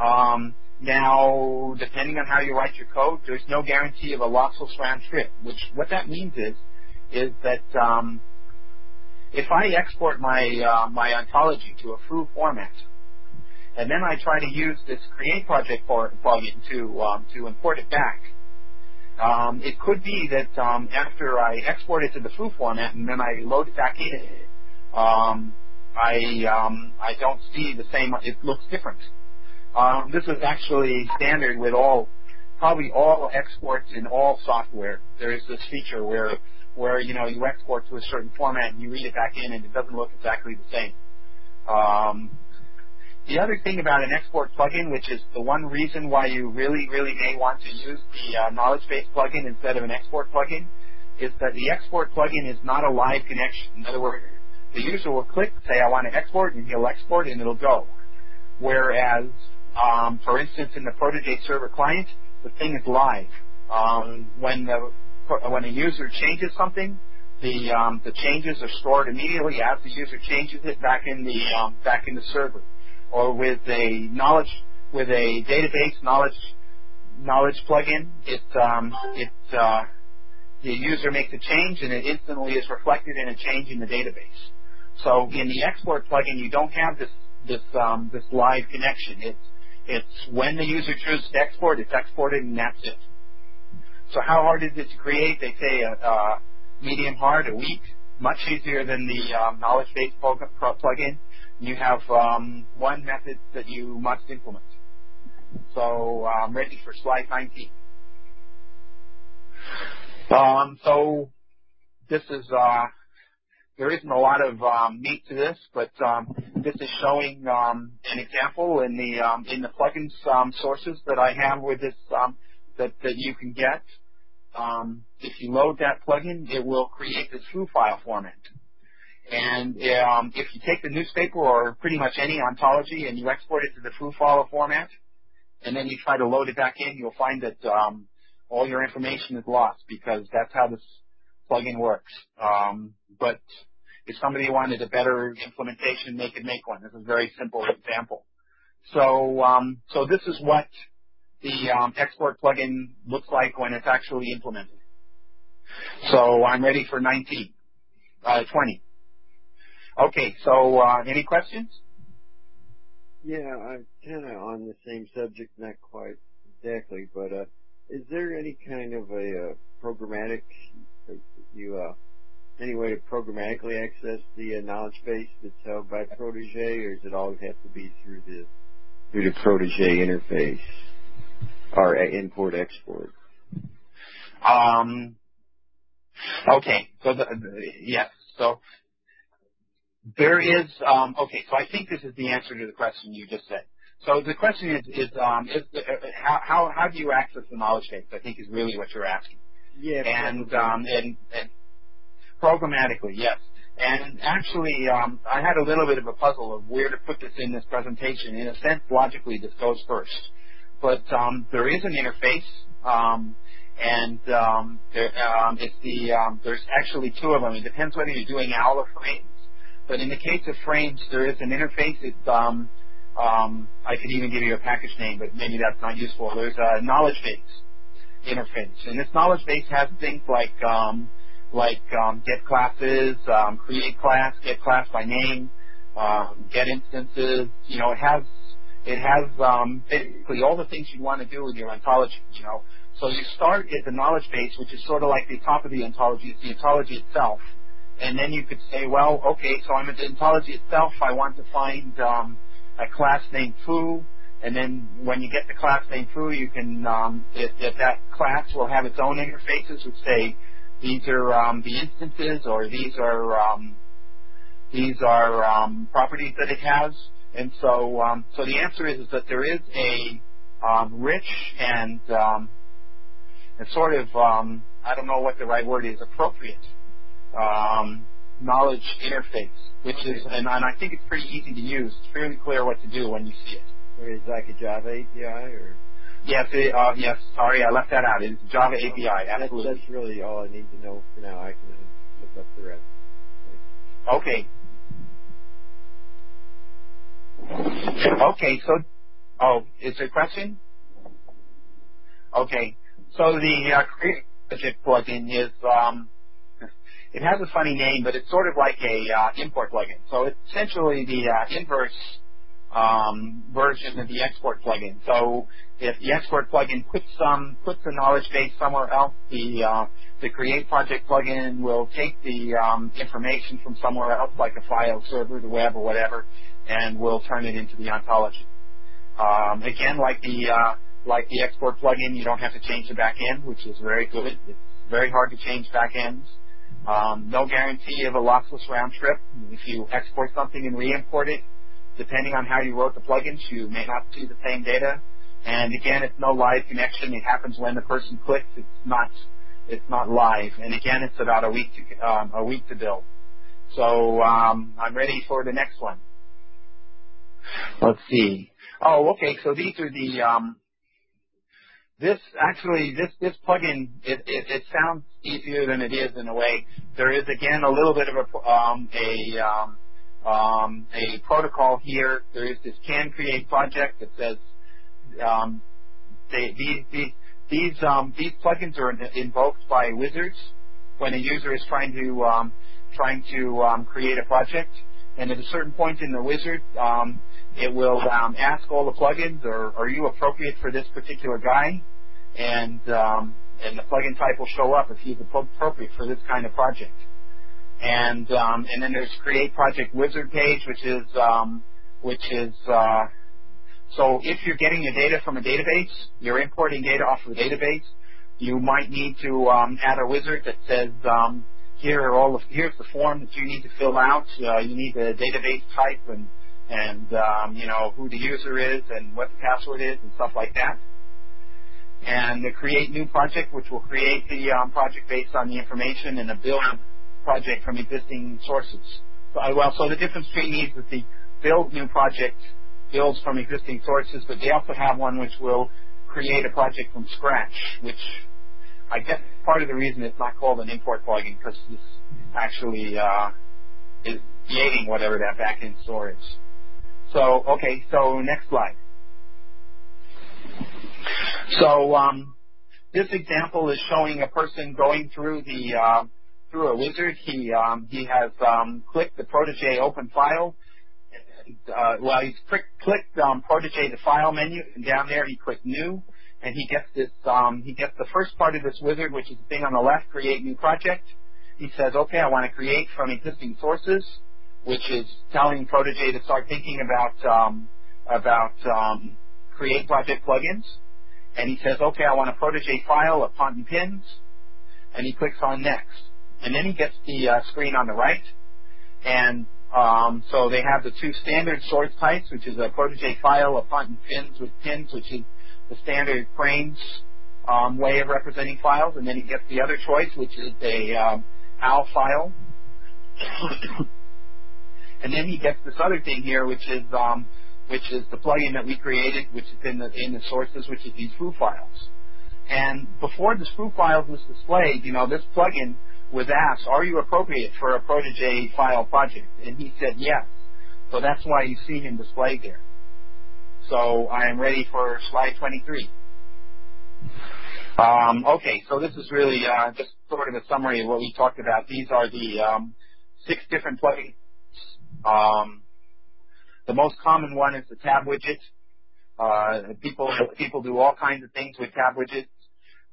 Um, now, depending on how you write your code, there's no guarantee of a lossless round trip. Which what that means is, is that um, if I export my uh, my ontology to a foo format, and then I try to use this create project plugin to um, to import it back, um, it could be that um, after I export it to the foo format and then I load it back in, um, I um, I don't see the same. It looks different. Um, this is actually standard with all, probably all exports in all software. There is this feature where, where you know you export to a certain format and you read it back in and it doesn't look exactly the same. Um, the other thing about an export plugin, which is the one reason why you really, really may want to use the uh, knowledge base plugin instead of an export plugin, is that the export plugin is not a live connection. In other words, the user will click, say, I want to export, and he'll export, and it'll go. Whereas um, for instance, in the Protege server client, the thing is live. Um, when the when a user changes something, the um, the changes are stored immediately as the user changes it back in the um, back in the server. Or with a knowledge with a database knowledge knowledge plugin, it um, it uh, the user makes a change and it instantly is reflected in a change in the database. So in the export plugin, you don't have this this um, this live connection. It's it's when the user chooses to export, it's exported, and that's it. So how hard is it to create? They say a, a medium hard, a week, much easier than the um, knowledge base plugin. You have um, one method that you must implement. So I'm ready for slide 19. Um, so this is uh, there isn't a lot of um, meat to this, but um, this is showing um, an example in the um, in the plugins um, sources that I have with this um, that that you can get. Um, if you load that plugin, it will create this foo file format. And um, if you take the newspaper or pretty much any ontology and you export it to the foo file format, and then you try to load it back in, you'll find that um, all your information is lost because that's how this plugin works. Um, but if somebody wanted a better implementation, they could make one. This is a very simple example. So, um, so this is what the um, export plugin looks like when it's actually implemented. So I'm ready for 19. Uh, 20. Okay, so uh, any questions? Yeah, kind of on the same subject, not quite exactly, but uh, is there any kind of a programmatic you uh, any way to programmatically access the uh, knowledge base that's held by Protege, or does it always have to be through the through the Protege interface or uh, import export? Um, okay, so the, the, yes, so there is, um, okay, so I think this is the answer to the question you just said. So the question is, is, um, is uh, how, how, how do you access the knowledge base? I think is really what you're asking. Yeah. And, um, and, and programmatically, yes. And actually, um, I had a little bit of a puzzle of where to put this in this presentation. In a sense, logically, this goes first. But um, there is an interface, um, and um, there, um, it's the um, there's actually two of them. It depends whether you're doing OWL or frames. But in the case of frames, there is an interface. It's I could even give you a package name, but maybe that's not useful. There's a knowledge base interface, and this knowledge base has things like like um, get classes, um, create class, get class by name, um, get instances. You know, it has it has um, basically all the things you want to do with your ontology. You know, so you start at the knowledge base, which is sort of like the top of the ontology. It's the ontology itself and then you could say, well, okay, so I'm at the ontology itself. I want to find um, a class named foo, and then when you get the class named foo, you can um, it, it, that class will have its own interfaces, which say these are um, the instances, or these are um, these are um, properties that it has. And so, so the answer is, is that there is a rich and um, a sort of I don't know what the right word is, appropriate knowledge interface, which is, and, and I think it's pretty easy to use. It's fairly clear what to do when you see it. Or is it like a Java API or? Yes, it, uh, yes. Sorry, I left that out. It's Java API. Absolutely. That's, that's really all I need to know for now. I can uh, look up the rest. Thanks. Okay. Okay. So, oh, is there a question? Okay. So the uh, plugin is um, it has a funny name, but it's sort of like a uh, import plugin. So it's essentially the uh, inverse um, version of the export plugin. So if the export plugin puts some puts the knowledge base somewhere else, the uh, the create project plugin will take the um, information from somewhere else, like a file server, the web, or whatever, and will turn it into the ontology. Um, again, like the uh, like the export plugin, you don't have to change the back end, which is very good. It's very hard to change back ends. Um, no guarantee of a lossless round trip. If you export something and re-import it, depending on how you wrote the plugins, you may not see the same data. And again, it's no live connection. It happens when the person clicks. It's not it's not live. And again, it's about a week to um, a week to build. So um, I'm ready for the next one. Let's see. Oh, okay. So these are the um, this actually this this plugin it, it, it sounds easier than it is in a way. There is again a little bit of a um, a um, um, a protocol here. There is this can create project that says um, they, these these these um, these plugins are invoked by wizards when a user is trying to um, trying to um, create a project. And at a certain point in the wizard, um, it will um, ask all the plugins, or are you appropriate for this particular guy? And um, and the plugin type will show up if he's appropriate for this kind of project. And um, and then there's create project wizard page, which is um, which is uh, so if you're getting your data from a database, you're importing data off of a database. You might need to um, add a wizard that says um, here are all the, here's the form that you need to fill out. Uh, you need the database type and and um, you know who the user is and what the password is and stuff like that and the create new project, which will create the um, project based on the information and a build project from existing sources. So, uh, well, so the difference between these is the build new project builds from existing sources, but they also have one which will create a project from scratch, which I guess part of the reason it's not called an import plugin because this actually uh, is creating whatever that backend store is. So, okay, so next slide. So um, this example is showing a person going through the uh, through a wizard. He um, he has um, clicked the Protege open file. Uh, well, he's click, clicked um, Protege the file menu, and down there he clicked new, and he gets this. Um, he gets the first part of this wizard, which is the thing on the left, create new project. He says, okay, I want to create from existing sources, which is telling Protege to start thinking about um, about um, create project plugins. And he says, okay, I want a Protege file of pont and pins, and he clicks on next. And then he gets the uh, screen on the right, and um, so they have the two standard source types, which is a Protege file of pont and pins with pins, which is the standard Frames um, way of representing files, and then he gets the other choice, which is a um, OWL file. and then he gets this other thing here, which is um, which is the plugin that we created, which is in the in the sources, which is these foo files. And before the foo files was displayed, you know, this plugin was asked, "Are you appropriate for a Protege file project?" And he said yes. So that's why you see him displayed there. So I am ready for slide 23. Um, okay, so this is really uh, just sort of a summary of what we talked about. These are the um, six different plugins. Um, the most common one is the tab widget. Uh, people people do all kinds of things with tab widgets,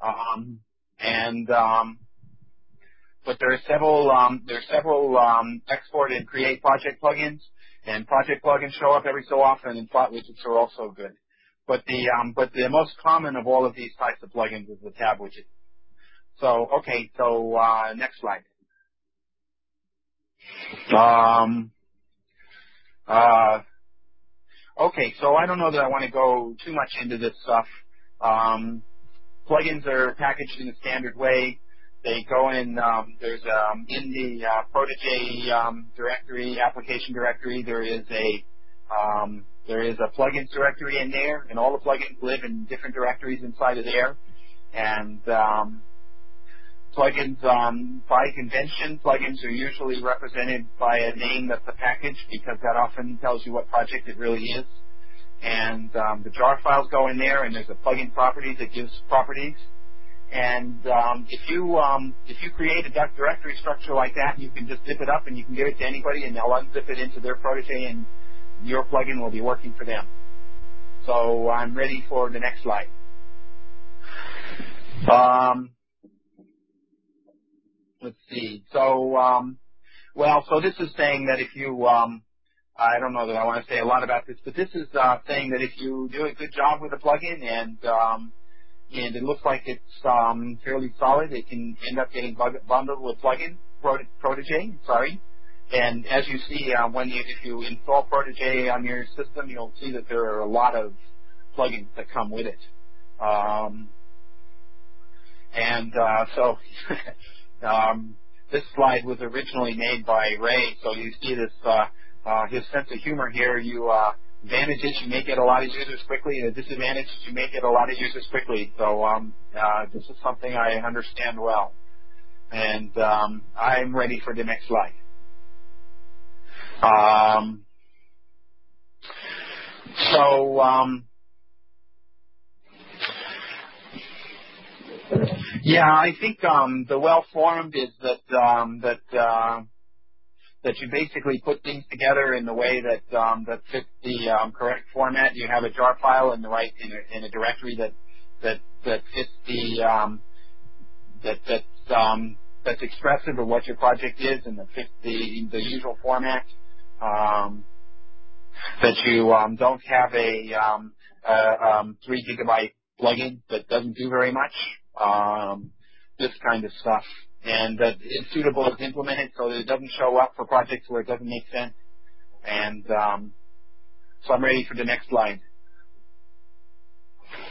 um, and um, but there are several um, there are several um, export and create project plugins, and project plugins show up every so often, and slot widgets are also good. But the um, but the most common of all of these types of plugins is the tab widget. So okay, so uh, next slide. Um, uh, okay, so I don't know that I want to go too much into this stuff. Um, plugins are packaged in a standard way. They go in. Um, there's um, in the uh, Protege um, directory, application directory. There is a um, there is a plugins directory in there, and all the plugins live in different directories inside of there. And um, plugins, um, by convention, plugins are usually represented by a name that's a package because that often tells you what project it really is. And um, the jar files go in there, and there's a plugin property that gives properties. And um, if you um, if you create a directory structure like that, you can just zip it up and you can give it to anybody, and they'll unzip it into their protege, and your plugin will be working for them. So I'm ready for the next slide. Um, let's see. So, um, well, so this is saying that if you, um, I don't know that I want to say a lot about this, but this is uh, saying that if you do a good job with a plugin and um, and it looks like it's um, fairly solid, it can end up getting bundled with plugin Protege. Sorry, and as you see, uh, when you, if you install Protege on your system, you'll see that there are a lot of plugins that come with it. Um, and uh, so um, this slide was originally made by Ray, so you see this uh, uh, his sense of humor here. You uh, advantages you may get a lot of users quickly, and the disadvantages you may get a lot of users quickly. So um, uh, this is something I understand well, and um, I'm ready for the next slide. Um, so, um, yeah, I think um, the well formed is that um, that uh, that you basically put things together in the way that um, that fits the um, correct format. You have a jar file in the right in a, in a directory that that that fits the um, that that um, that's expressive of what your project is and that fits the the usual format um, that you um, don't have a, um, a um, three gigabyte plugin that doesn't do very much. Um, this kind of stuff, and that it's suitable to implement it so that it doesn't show up for projects where it doesn't make sense. And um, so I'm ready for the next slide.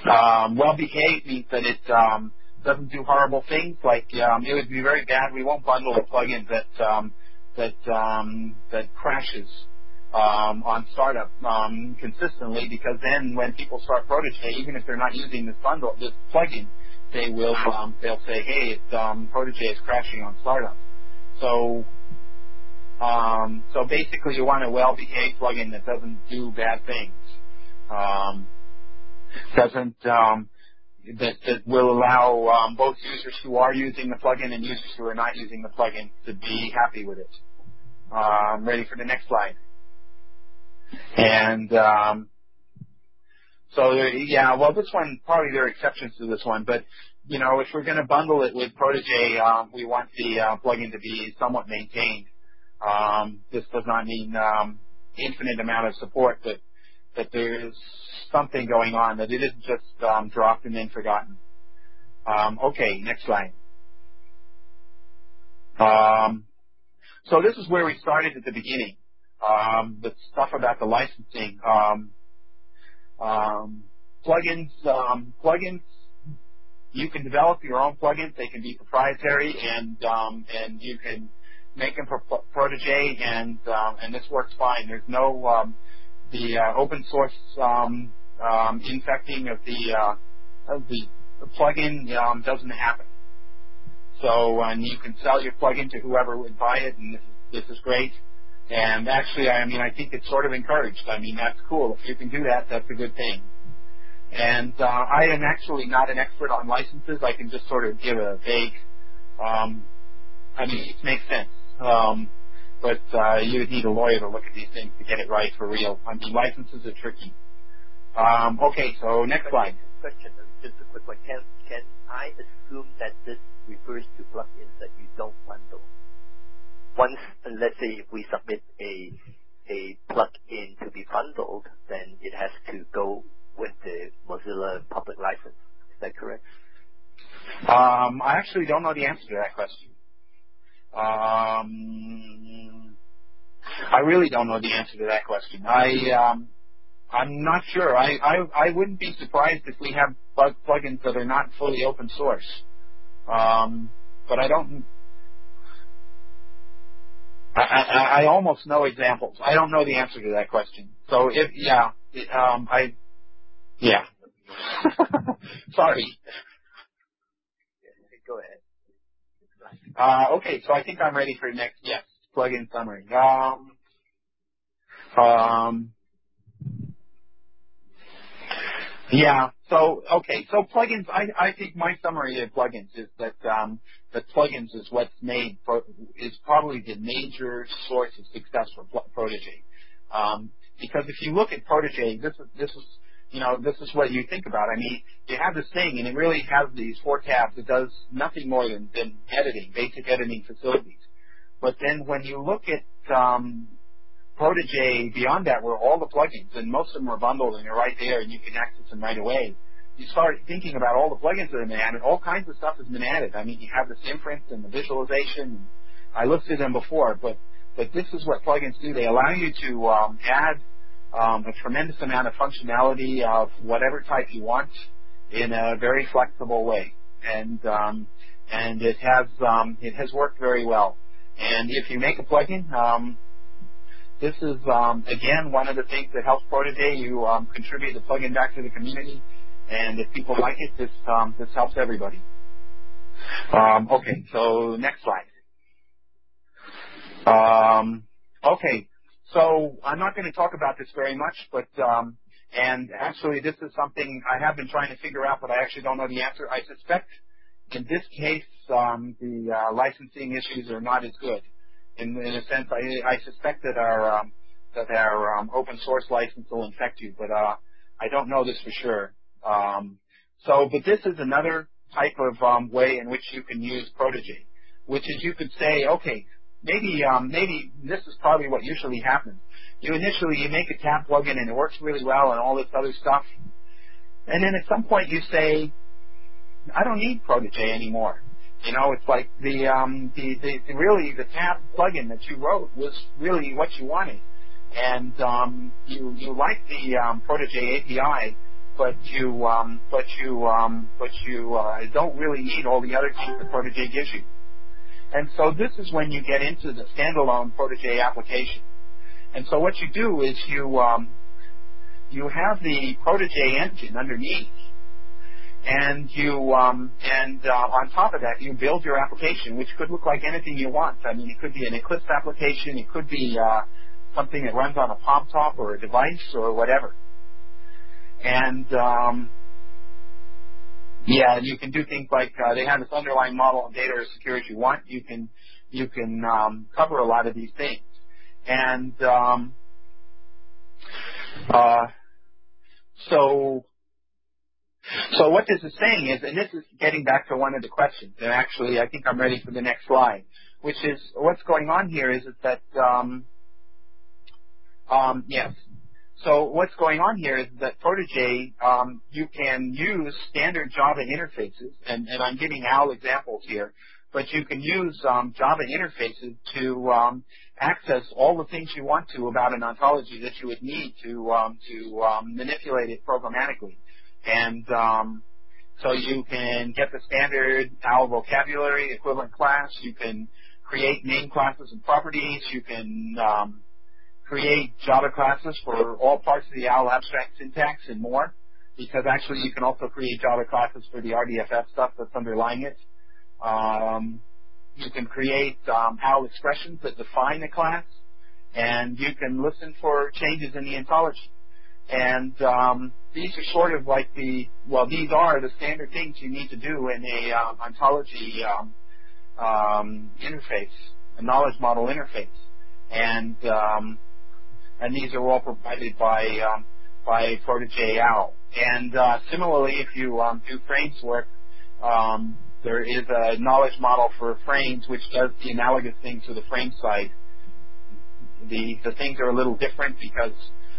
Um, well behaved means that it um, doesn't do horrible things. Like um, it would be very bad. We won't bundle a plugin that um, that um, that crashes um, on startup um, consistently because then when people start Protege, even if they're not using this bundle, this plugin, they will um, they'll say, hey, it's um, Protege is crashing on startup. So um, so basically, you want a well-behaved plugin that doesn't do bad things. Um, doesn't um, that, that will allow um, both users who are using the plugin and users who are not using the plugin to be happy with it. Um, ready for the next slide. And um, so yeah, well, this one probably there are exceptions to this one, but you know, if we're going to bundle it with Protege, um, we want the uh, plugin to be somewhat maintained. Um, this does not mean um, infinite amount of support, but that there's something going on, that it isn't just um, dropped and then forgotten. Um, okay, next slide. Um, so this is where we started at the beginning. Um, the stuff about the licensing. Um, um, plugins, um, plugins. You can develop your own plugins. They can be proprietary, and um, and you can make them for Protege, and um, and this works fine. There's no um, the uh, open source um, um, infecting of the uh, of the plugin um, doesn't happen. So and you can sell your plugin to whoever would buy it, and this is this is great. And actually, I mean, I think it's sort of encouraged. I mean, that's cool. If you can do that, that's a good thing. And uh, I am actually not an expert on licenses. I can just sort of give a vague. Um, I mean, it makes sense. Um, but uh, you would need a lawyer to look at these things to get it right for real. I mean, licenses are tricky. Um, okay, so next slide. Question, just a quick one. Can, can I assume that this refers to plugins that you don't bundle? Once, let's say if we submit a a plug-in to be bundled, then it has to go with the Mozilla public license. Is that correct? Um, I actually don't know the answer to that question. Um, I really don't know the answer to that question. I um, I'm not sure. I, I I wouldn't be surprised if we have plug, plugins that are not fully open source. Um, but I don't. I, I, I almost know examples. I don't know the answer to that question. So if yeah, it, um, I yeah. Sorry. Go ahead. Uh, okay, so I think I'm ready for next. Yes, plug-in summary. Um, um, yeah. So okay. So plugins. I, I think my summary of plugins is that um, that plugins is what's made pro, is probably the major source of success for Protege. Um, because if you look at Protege, this is this is you know this is what you think about. I mean, you have this thing, and it really has these four tabs. It does nothing more than, than editing, basic editing facilities. But then when you look at um, Protege beyond that were all the plugins, and most of them are bundled, and they're right there, and you can access them right away. You start thinking about all the plugins that have been added. All kinds of stuff has been added. I mean, you have this inference and the visualization. I listed them before, but but this is what plugins do. They allow you to um, add um, a tremendous amount of functionality of whatever type you want in a very flexible way, and um, and it has um, it has worked very well. And if you make a plugin, um, this is, um, again, one of the things that helps Protege. You um, contribute the plugin back to the community, and if people like it, this um, this helps everybody. Um, okay, so next slide. Um, okay, so I'm not going to talk about this very much, but um, and actually this is something I have been trying to figure out, but I actually don't know the answer. I suspect in this case the uh, licensing issues are not as good in, a sense, I, I suspect that our um, that our um, open source license will infect you, but uh, I don't know this for sure. Um, so, but this is another type of um, way in which you can use Protege, which is you could say, okay, maybe um, maybe this is probably what usually happens. You initially you make a tab plugin and it works really well and all this other stuff, and then at some point you say, I don't need Protege anymore. You know, it's like the um, the, the, the really the tab plugin that you wrote was really what you wanted, and um, you you like the um, Protege API, but you um, but you um, but you uh, don't really need all the other things that Protege gives you. And so this is when you get into the standalone Protege application. And so what you do is you um, you have the Protege engine underneath and you um, and uh, on top of that, you build your application, which could look like anything you want. I mean, it could be an Eclipse application, it could be uh, something that runs on a Palm Top or a device or whatever. And um, Yeah, you can do things like uh, they have this underlying model and data are as secure as you want. You can you can um, cover a lot of these things, and um, uh, so so what this is saying is, and this is getting back to one of the questions, and actually I think I'm ready for the next slide, which is what's going on here is, that um, um, yes. So what's going on here is that Protege, um, you can use standard Java interfaces, and, and I'm giving OWL examples here, but you can use um, Java interfaces to um, access all the things you want to about an ontology that you would need to um, to um, manipulate it programmatically. And um, so you can get the standard OWL vocabulary equivalent class. You can create name classes and properties. You can um, create Java classes for all parts of the OWL abstract syntax and more. Because actually you can also create Java classes for the RDFS stuff that's underlying it. Um, you can create um, OWL expressions that define a class, and you can listen for changes in the ontology. And um, these are sort of like the well, these are the standard things you need to do in a um, ontology um, um, interface, a knowledge model interface, and um, and these are all provided by um, by Protege. And uh, similarly, if you um, do frames work, um, there is a knowledge model for frames which does the analogous thing to the frame side. The the things are a little different because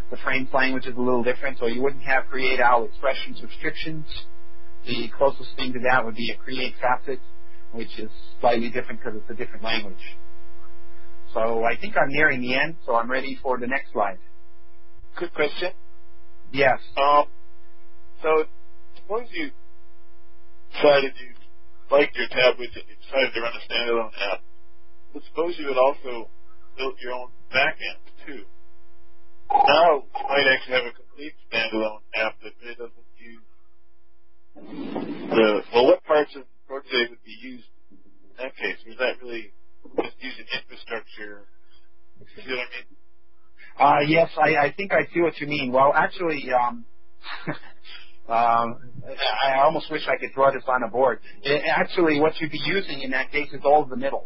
the frames language is a little different, so you wouldn't have create OWL expressions restrictions. The closest thing to that would be a create facet, which is slightly different because it's a different language. So I think I'm nearing the end, so I'm ready for the next slide. Quick question. Yes. Um, so suppose you decided you liked your tab widget, you decided to run a standalone app. But suppose you had also built your own backend too. Now might actually have a complete standalone app that really doesn't use the well what parts of Protege would be used in that case? Was that really just using infrastructure? You see what I mean? Uh, yes, I, I think I see what you mean. Well, actually, um, um, I almost wish I could draw this on a board. It, actually, what you'd be using in that case is all of the middle.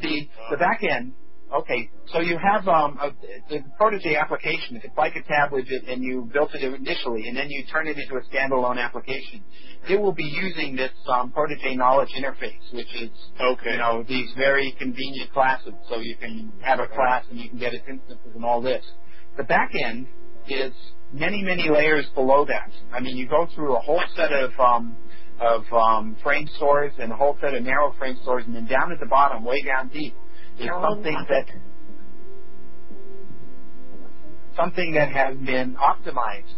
See, the back end Okay, so you have um, a, the Protege application. It's like a tab widget, and you built it initially, and then you turn it into a standalone application. It will be using this um, Protege knowledge interface, which is okay. you know these very convenient classes. So you can have a class, and you can get its instances and all this. The back end is many, many layers below that. I mean, you go through a whole set of um, of um, frame stores and a whole set of narrow frame stores, and then down at the bottom, way down deep, something that something that has been optimized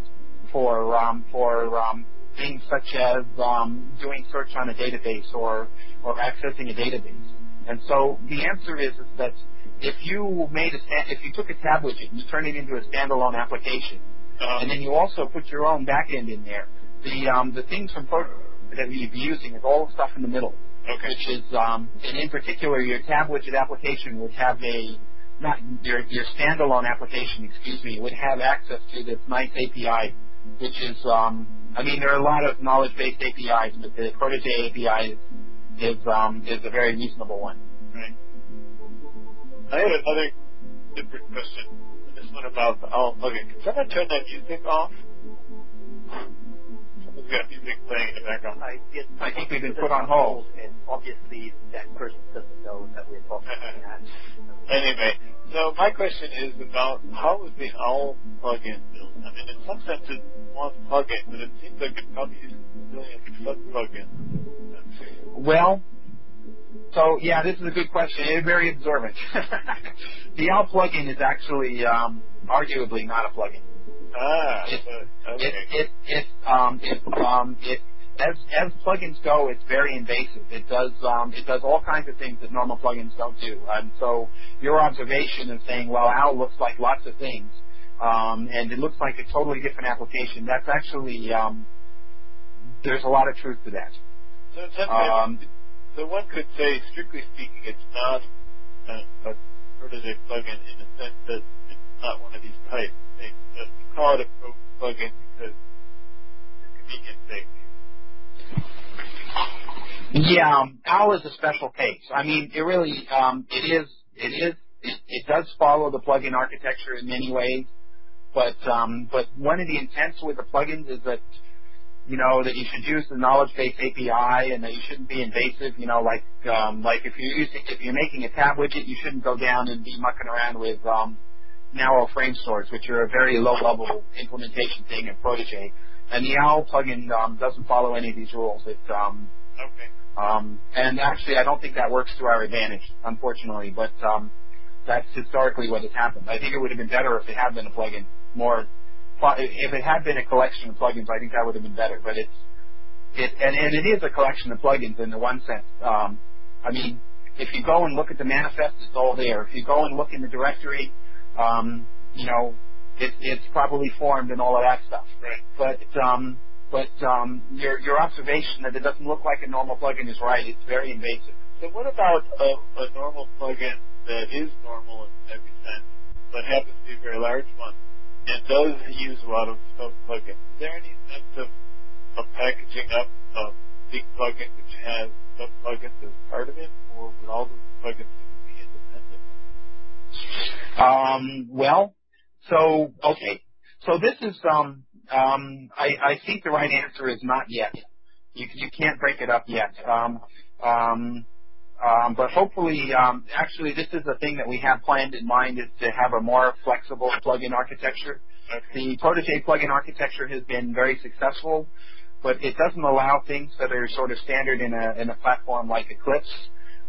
for um, for um, things such as um, doing search on a database or or accessing a database. And so the answer is, is that if you made a if you took a tab widget and you turned it into a standalone application, uh, and then you also put your own backend in there, the um, the things from that you'd be using is all the stuff in the middle. Okay. Which is, um, and in particular, your tab widget application would have a, not your your standalone application, excuse me, would have access to this nice API, which is, um, I mean, there are a lot of knowledge-based APIs, but the Protege API is is, um, is a very reasonable one. Right. I have another different question. This one about the OWL plugin. Can someone turn that music off? Someone's got music playing in the background. I, it, I think we've been put on hold. And obviously that person doesn't know that we're talking about that. Anyway, so my question is about how was the OWL plugin built? I mean, in some sense it's one plugin, but it seems like it probably uses a million sub-plugins. Well, so yeah, this is a good question. It's very observant. the OWL plugin is actually um, arguably not a plugin. Ah, it, okay. it, it, it, um, it, um, it, as, as plugins go, it's very invasive. It does, um, it does all kinds of things that normal plugins don't do. And so your observation of saying, well, OWL looks like lots of things, um, and it looks like a totally different application, that's actually, um, there's a lot of truth to that. So, Um, so one could say, strictly speaking, it's not a, a Protege plugin in the sense that it's not one of these types. Just call it a pro plugin because for convenience sake. Yeah, um, OWL is a special case. I mean, it really, um, it is, it is, it, it does follow the plugin architecture in many ways, but um, but one of the intents with the plugins is that you know that you should use the knowledge base API and that you shouldn't be invasive. You know, like um, like if you're using if you're making a tab widget, you shouldn't go down and be mucking around with um, narrow frame stores, which are a very low level implementation thing in Protege. And the OWL plugin um, doesn't follow any of these rules. It um, Okay. um, and actually, I don't think that works to our advantage, unfortunately. But um, that's historically what has happened. I think it would have been better if it had been a plugin more. If it had been a collection of plugins, I think that would have been better. But it's it and, and it is a collection of plugins in the one sense. Um, I mean, if you go and look at the manifest, it's all there. If you go and look in the directory, um, you know, it, it's probably formed and all of that stuff. Right. But um, but um, your your observation that it doesn't look like a normal plugin is right. It's very invasive. So what about a, a normal plugin that is normal in every sense, but happens to be a very large one, and does use a lot of sub plugins? Is there any sense of, of packaging up a big plugin which has sub plugins as part of it, or would all those plugins need to be independent? Um, well, so okay, so this is um, um, I, I think the right answer is not yet. You you can't break it up yet. Um, um, um, but hopefully, um, actually, this is a thing that we have planned in mind is to have a more flexible plugin architecture. The Protege plugin architecture has been very successful, but it doesn't allow things that are sort of standard in a in a platform like Eclipse,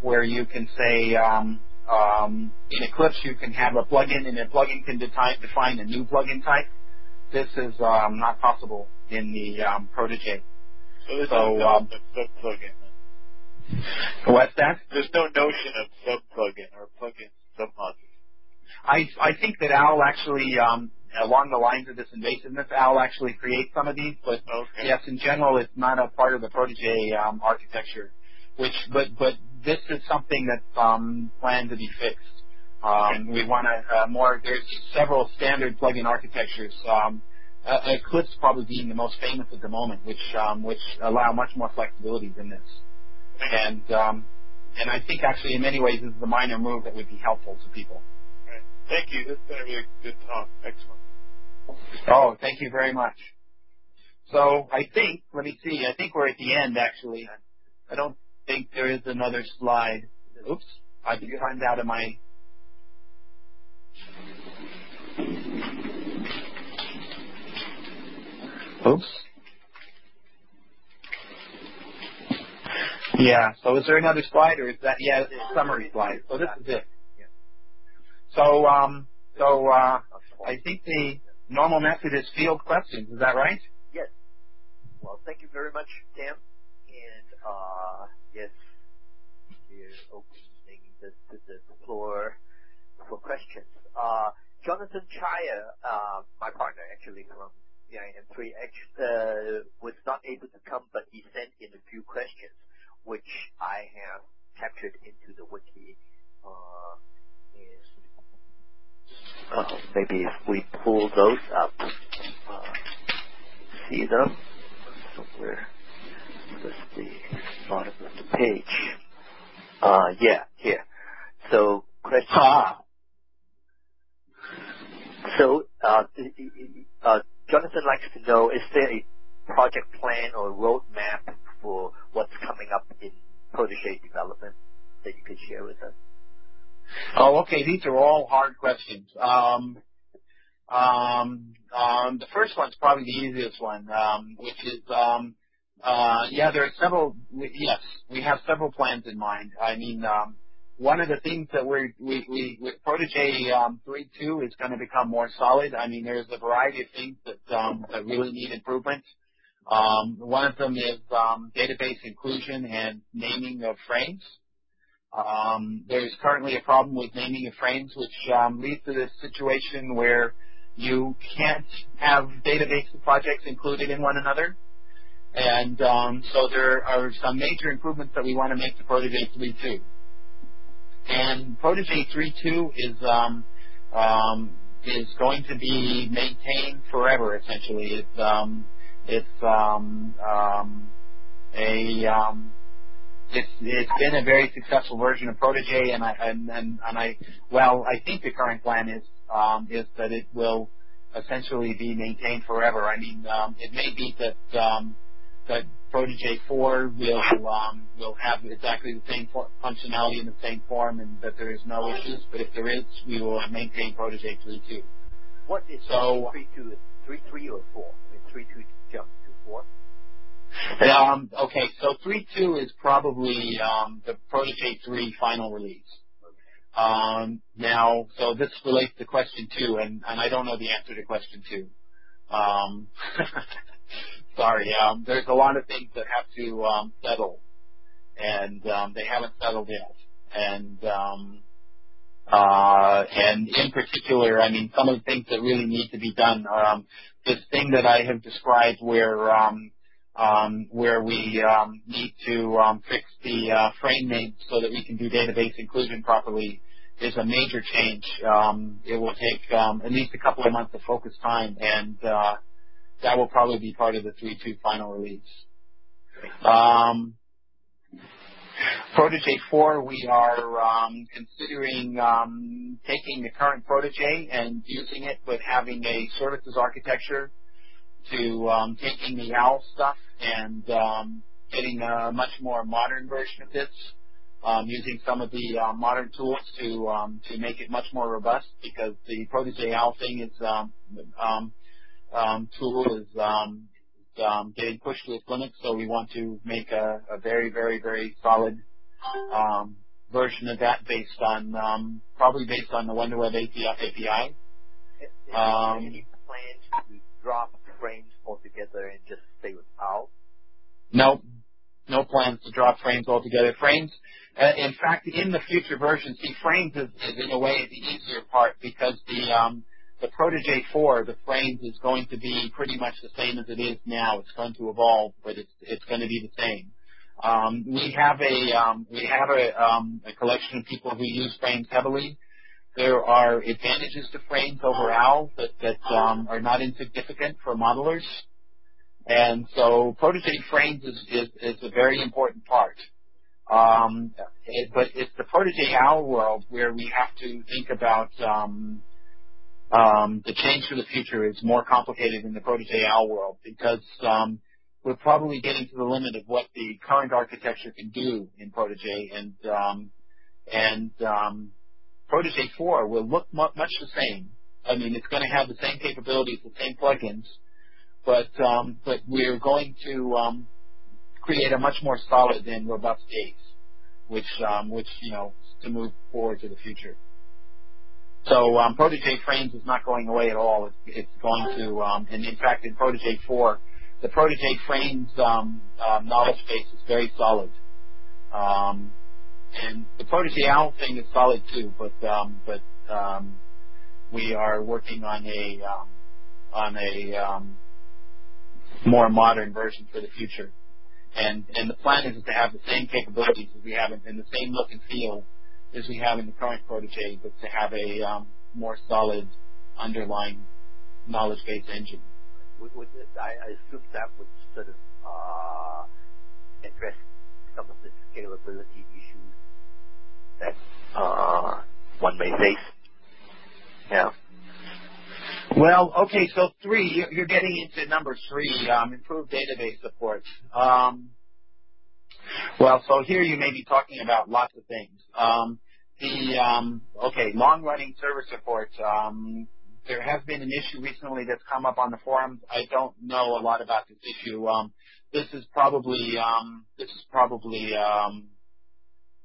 where you can say um, um, in Eclipse you can have a plugin and a plugin can define, define a new plugin type. This is um, not possible in the um, Protege. So there's So, no um, notion of sub plugin. What's that? There's no notion of sub plugin or plugin sub module. I I think that OWL actually, um, along the lines of this invasiveness, OWL actually creates some of these, but Okay. yes, in general, it's not a part of the Protege um, architecture. Which, but but this is something that's um, planned to be fixed. Um, we want to uh, more. There's several standard plugin architectures. Um, uh, Eclipse probably being the most famous at the moment, which um, which allow much more flexibility than this. And um, and I think actually in many ways this is a minor move that would be helpful to people. Right. Thank you. This has been a good talk. Excellent. Oh, thank you very much. So I think, let me see, I think we're at the end actually. I don't think there is another slide. Oops, I can find out in my. Oops. Yeah, so is there another slide or is that, yeah, summary slide. So this is it. So, um, so, uh, I think the normal method is field questions. Is that right? Yes. Well, thank you very much, Tim. And uh, yes, we're opening the, the, the floor for questions. Uh, Jonathan Chaya, uh, my partner actually from CIM3, act- uh, was not able to come, but he sent in a few questions, which I have captured into the wiki. Uh, uh, maybe if we pull those up, uh, see them somewhere. What's the bottom of the page? Uh, yeah, here. So, question. Ah. So, uh, uh, Jonathan likes to know, is there a project plan or roadmap for what's coming up in protege development that you could share with us? Oh, okay. These are all hard questions. Um, um, um, the first one's probably the easiest one, um, which is, um, yeah, there are several. Yes, we have several plans in mind. I mean, um, one of the things that we're we we with Protege um, 3.2 is going to become more solid. I mean, there's a variety of things that um, really need improvement. One of them is database inclusion and naming of frames. There's currently a problem with naming of frames, which leads to this situation where you can't have database projects included in one another. And um, so there are some major improvements that we want to make to Protege 3.2. And Protege 3.2 is um, um, is going to be maintained forever. Essentially, it's um, it's um, um, a um, it's it's been a very successful version of Protege, and I and and, and I well I think the current plan is um, is that it will essentially be maintained forever. I mean, um, it may be that um, that Protege 4 will um, will have exactly the same functionality in the same form, and that there is no issues. But if there is, we will maintain Protege 3.2. What is So- 3.2? 3.3 or 4? I mean, 3.2 jumps to 4? Um, okay, so 3.2 is probably um, the Protege 3 final release. Um, now, so this relates to question two, and, and I don't know the answer to question two. Um, sorry, um, there's a lot of things that have to um, settle, and um, they haven't settled yet. And um, uh, and in particular, I mean, some of the things that really need to be done. Um, this thing that I have described, where um, um, where we um, need to um, fix the uh, frame names so that we can do database inclusion properly is a major change. Um, it will take um, at least a couple of months of focus time, and uh, that will probably be part of the 3.2 final release. Um, Protege 4, we are um, considering um, taking the current Protege and using it, but having a services architecture to um, taking the OWL stuff and um, getting a much more modern version of this, um, using some of the uh, modern tools to um, to make it much more robust because the Protege OWL thing is um, um, tool is um, um, getting pushed to its limits, so we want to make a, a very, very, very solid um, version of that based on um, probably based on the WonderWeb API. API. Is there Um, any plans to drop frames altogether and just stay with OWL? No, no plans to drop frames altogether. Frames, uh, in fact, in the future version, see, frames is, is in a way the easier part because the um, the Protege 4, the frames is going to be pretty much the same as it is now. It's going to evolve, but it's it's going to be the same. Um, we have a um, we have a, um, a collection of people who use frames heavily. There are advantages to frames over OWL that that um, are not insignificant for modelers. And so Protege Frames is, is, is a very important part. Um, it, but it's the Protege OWL world where we have to think about um, um, the change for the future is more complicated in the Protege OWL world because um, we're probably getting to the limit of what the current architecture can do in Protege, and um, and um, Protege 4 will look mu- much the same. I mean, it's going to have the same capabilities, the same plugins, but um, but we're going to um, create a much more solid and robust base, which um, which you know to move forward to the future. So um, Protege Frames is not going away at all. It's, it's going to, um, and in fact, in Protege 4, the Protege Frames um, uh, knowledge base is very solid. Um, and the Protege OWL thing is solid too, but um, but um, we are working on a um, on a um, more modern version for the future. And and the plan is to have the same capabilities as we have in the same look and feel as we have in the current Protege, but to have a um, more solid underlying knowledge base engine. Would, would it, I, I assume that would sort of uh, address some of the scalability issues that uh, one may face. Yeah. Well, okay, so three, you're, getting into number three, um, improved database support. Um, well, so here you may be talking about lots of things. Um, okay, long-running server support. Um, there has been an issue recently that's come up on the forums. I don't know a lot about this issue. Um, this is probably um, this is probably um,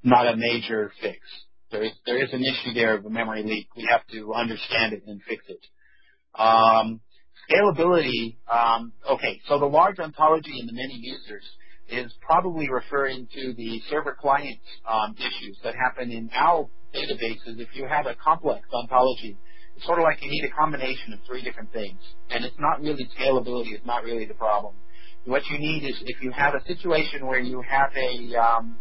not a major fix. There is there is an issue there of a memory leak. We have to understand it and fix it. Um, scalability. Um, okay, so the large ontology and the many users is probably referring to the server client um, issues that happen in our databases. If you have a complex ontology, it's sort of like you need a combination of three different things, and it's not really scalability. It's not really the problem. What you need is if you have a situation where you have a um,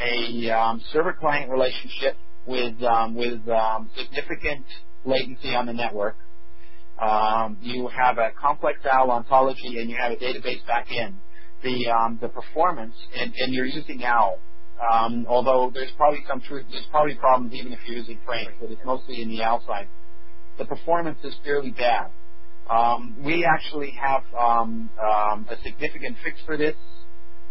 a um, server client relationship with um, with um, significant latency on the network. Um, you have a complex OWL ontology and you have a database backend. The um, the performance, and, and you're using OWL. Um, although there's probably some truth, there's probably problems even if you're using Frames, but it's mostly in the OWL side. The performance is fairly bad. Um, we actually have um, um, a significant fix for this,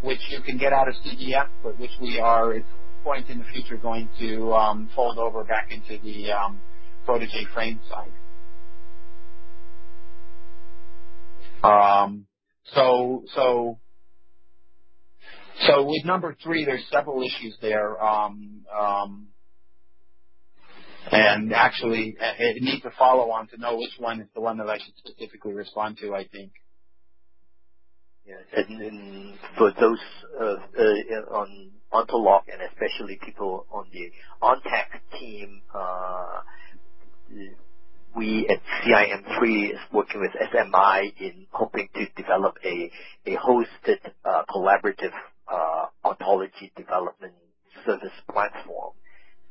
which you can get out of CDF, but which we are at some point in the future going to um, fold over back into the um, Protege frame side. Um, so, so, so with number three, there's several issues there. Um, um, and actually, it needs to follow on to know which one is the one that I should specifically respond to, I think. Yeah, and, and for those uh, uh, on Ontolog and especially people on the ONTAC team, uh, we at CIM3 is working with SMI in hoping to develop a, a hosted uh, collaborative uh, ontology development service platform.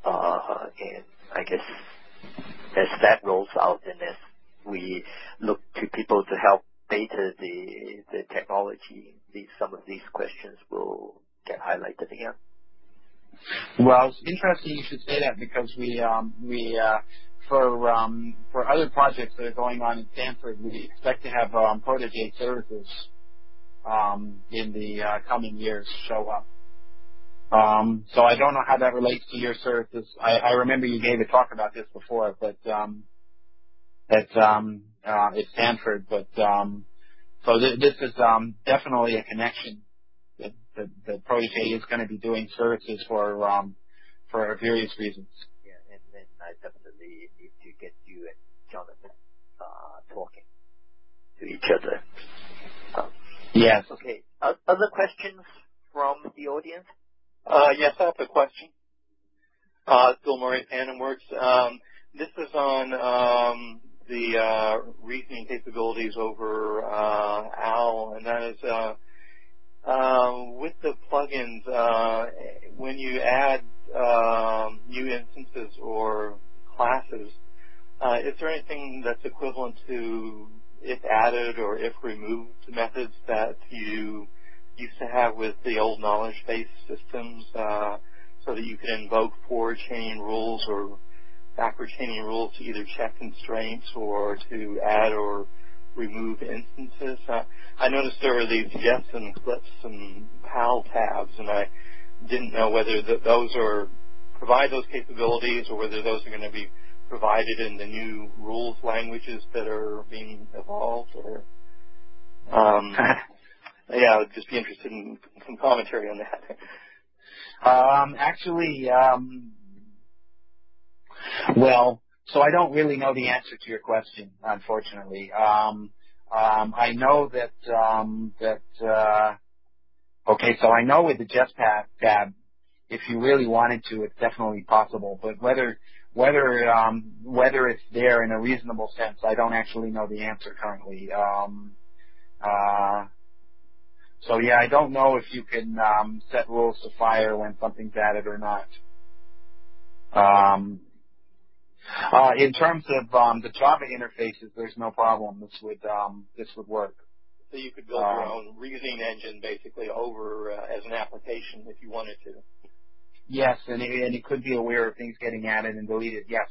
Uh, and I guess as that rolls out and as we look to people to help beta the, the technology, some of these questions will get highlighted again. Well, it's interesting you should say that because we um, we uh, for um, for other projects that are going on in Stanford, we expect to have um, Protege services um, in the uh, coming years show up. Um, so I don't know how that relates to your services. I, I remember you gave a talk about this before, but um, at um, uh, at Stanford. But um, so th- this is um, definitely a connection that, that, that Protege is going to be doing services for um, for various reasons. Yeah, and, I definitely need to get you and Jonathan uh, talking to each other. Um, yes. Okay. Uh, other questions from the audience? Uh, yes, I have a question. Uh, Bill Murray, Phantom Works. Um, this is on um, the uh, reasoning capabilities over uh, OWL, and that is uh, uh, with the plugins, uh, when you add um, new instances or classes, uh, is there anything that's equivalent to if added or if removed methods that you used to have with the old knowledge-based systems uh, so that you could invoke forward chaining rules or backward chaining rules to either check constraints or to add or remove instances. Uh, I noticed there were these Jess and clips and PAL tabs, and I didn't know whether the, those are provide those capabilities or whether those are going to be provided in the new rules languages that are being evolved or um, yeah, I would just be interested in some commentary on that. Um, actually, um, well, so I don't really know the answer to your question, unfortunately. Um, um, I know that um, that uh, okay, so I know with the Jetpack tab, if you really wanted to, it's definitely possible. But whether whether um, whether it's there in a reasonable sense, I don't actually know the answer currently. Um, uh, so yeah, I don't know if you can um, set rules to fire when something's added or not. Um, uh, in terms of um, the Java interfaces, there's no problem. This would um, this would work. So you could build your own reasoning engine basically over uh, as an application if you wanted to. Yes, and it, and it could be aware of things getting added and deleted. Yes,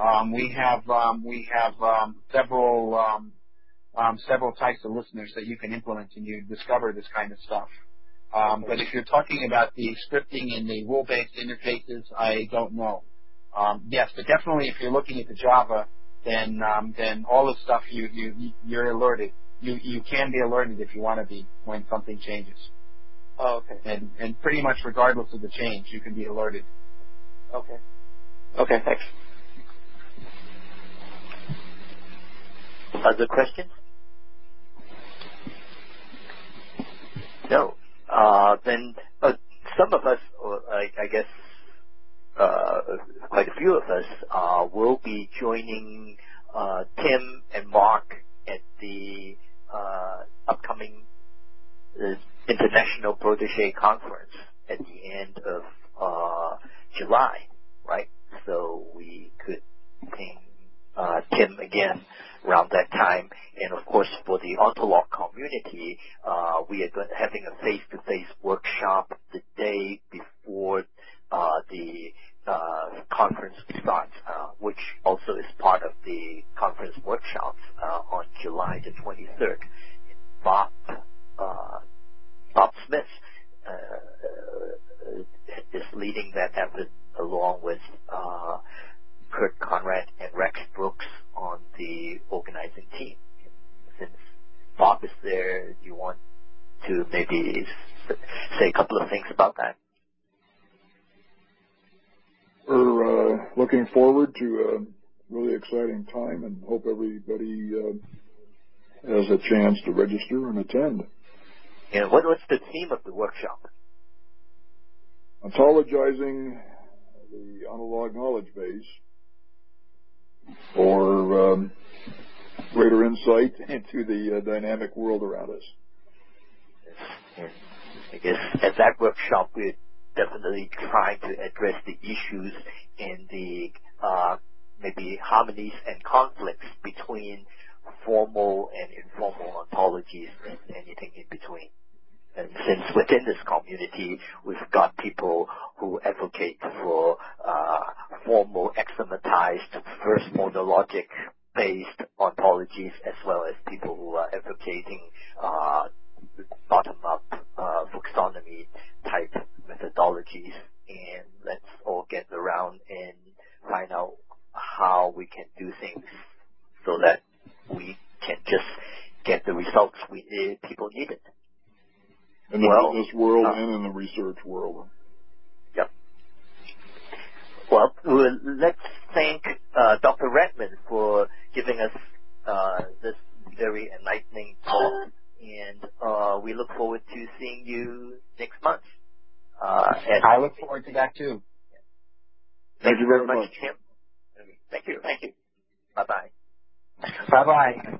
um, we have um, we have um, several um, um, several types of listeners that you can implement and you discover this kind of stuff. Um, but if you're talking about the scripting and the rule-based interfaces, I don't know. Um, yes, but definitely if you're looking at the Java, then um, then all the stuff you you you're alerted. You you can be alerted if you want to be when something changes. Oh, okay. And and pretty much regardless of the change, you can be alerted. Okay. Okay, thanks. Other questions? No. Uh, then uh, some of us, or I, I guess uh, quite a few of us, uh, will be joining uh, Tim and Mark at the uh, upcoming uh, International Protege Conference at the end of uh, July, right? So we could ping Tim again around that time. And of course, for the Ontolog community, uh, we are going, having a face-to-face workshop the day before uh, the uh, conference starts, uh, which also is part of the conference workshops uh, on July the 23rd. Bob uh, Bob Smith uh, is leading that effort along with uh, Kurt Conrad and Rex Brooks on the organizing team. Since Bob is there, do you want to maybe say a couple of things about that? We're uh, looking forward to a really exciting time and hope everybody has a chance to register and attend. And what was the theme of the workshop? Ontologizing the analog knowledge base for um, greater insight into the uh, dynamic world around us. I guess at that workshop we're definitely trying to address the issues and the uh, maybe harmonies and conflicts between formal and informal ontologies and anything in between. And since within this community, we've got people who advocate for uh, formal axiomatized first order logic based ontologies as well as people who are advocating uh, bottom-up uh, taxonomy type methodologies. And let's all get around and find out how we can do things so that we can just get the results we people needed. In the well, business world uh, and in the research world. Yep. Well, let's thank uh, Dr. Redmond for giving us uh, this very enlightening talk, and uh, we look forward to seeing you next month. Uh, I look forward to that too. Thank, thank you very much, much, Tim. Thank you. Thank you. Bye bye. Bye bye.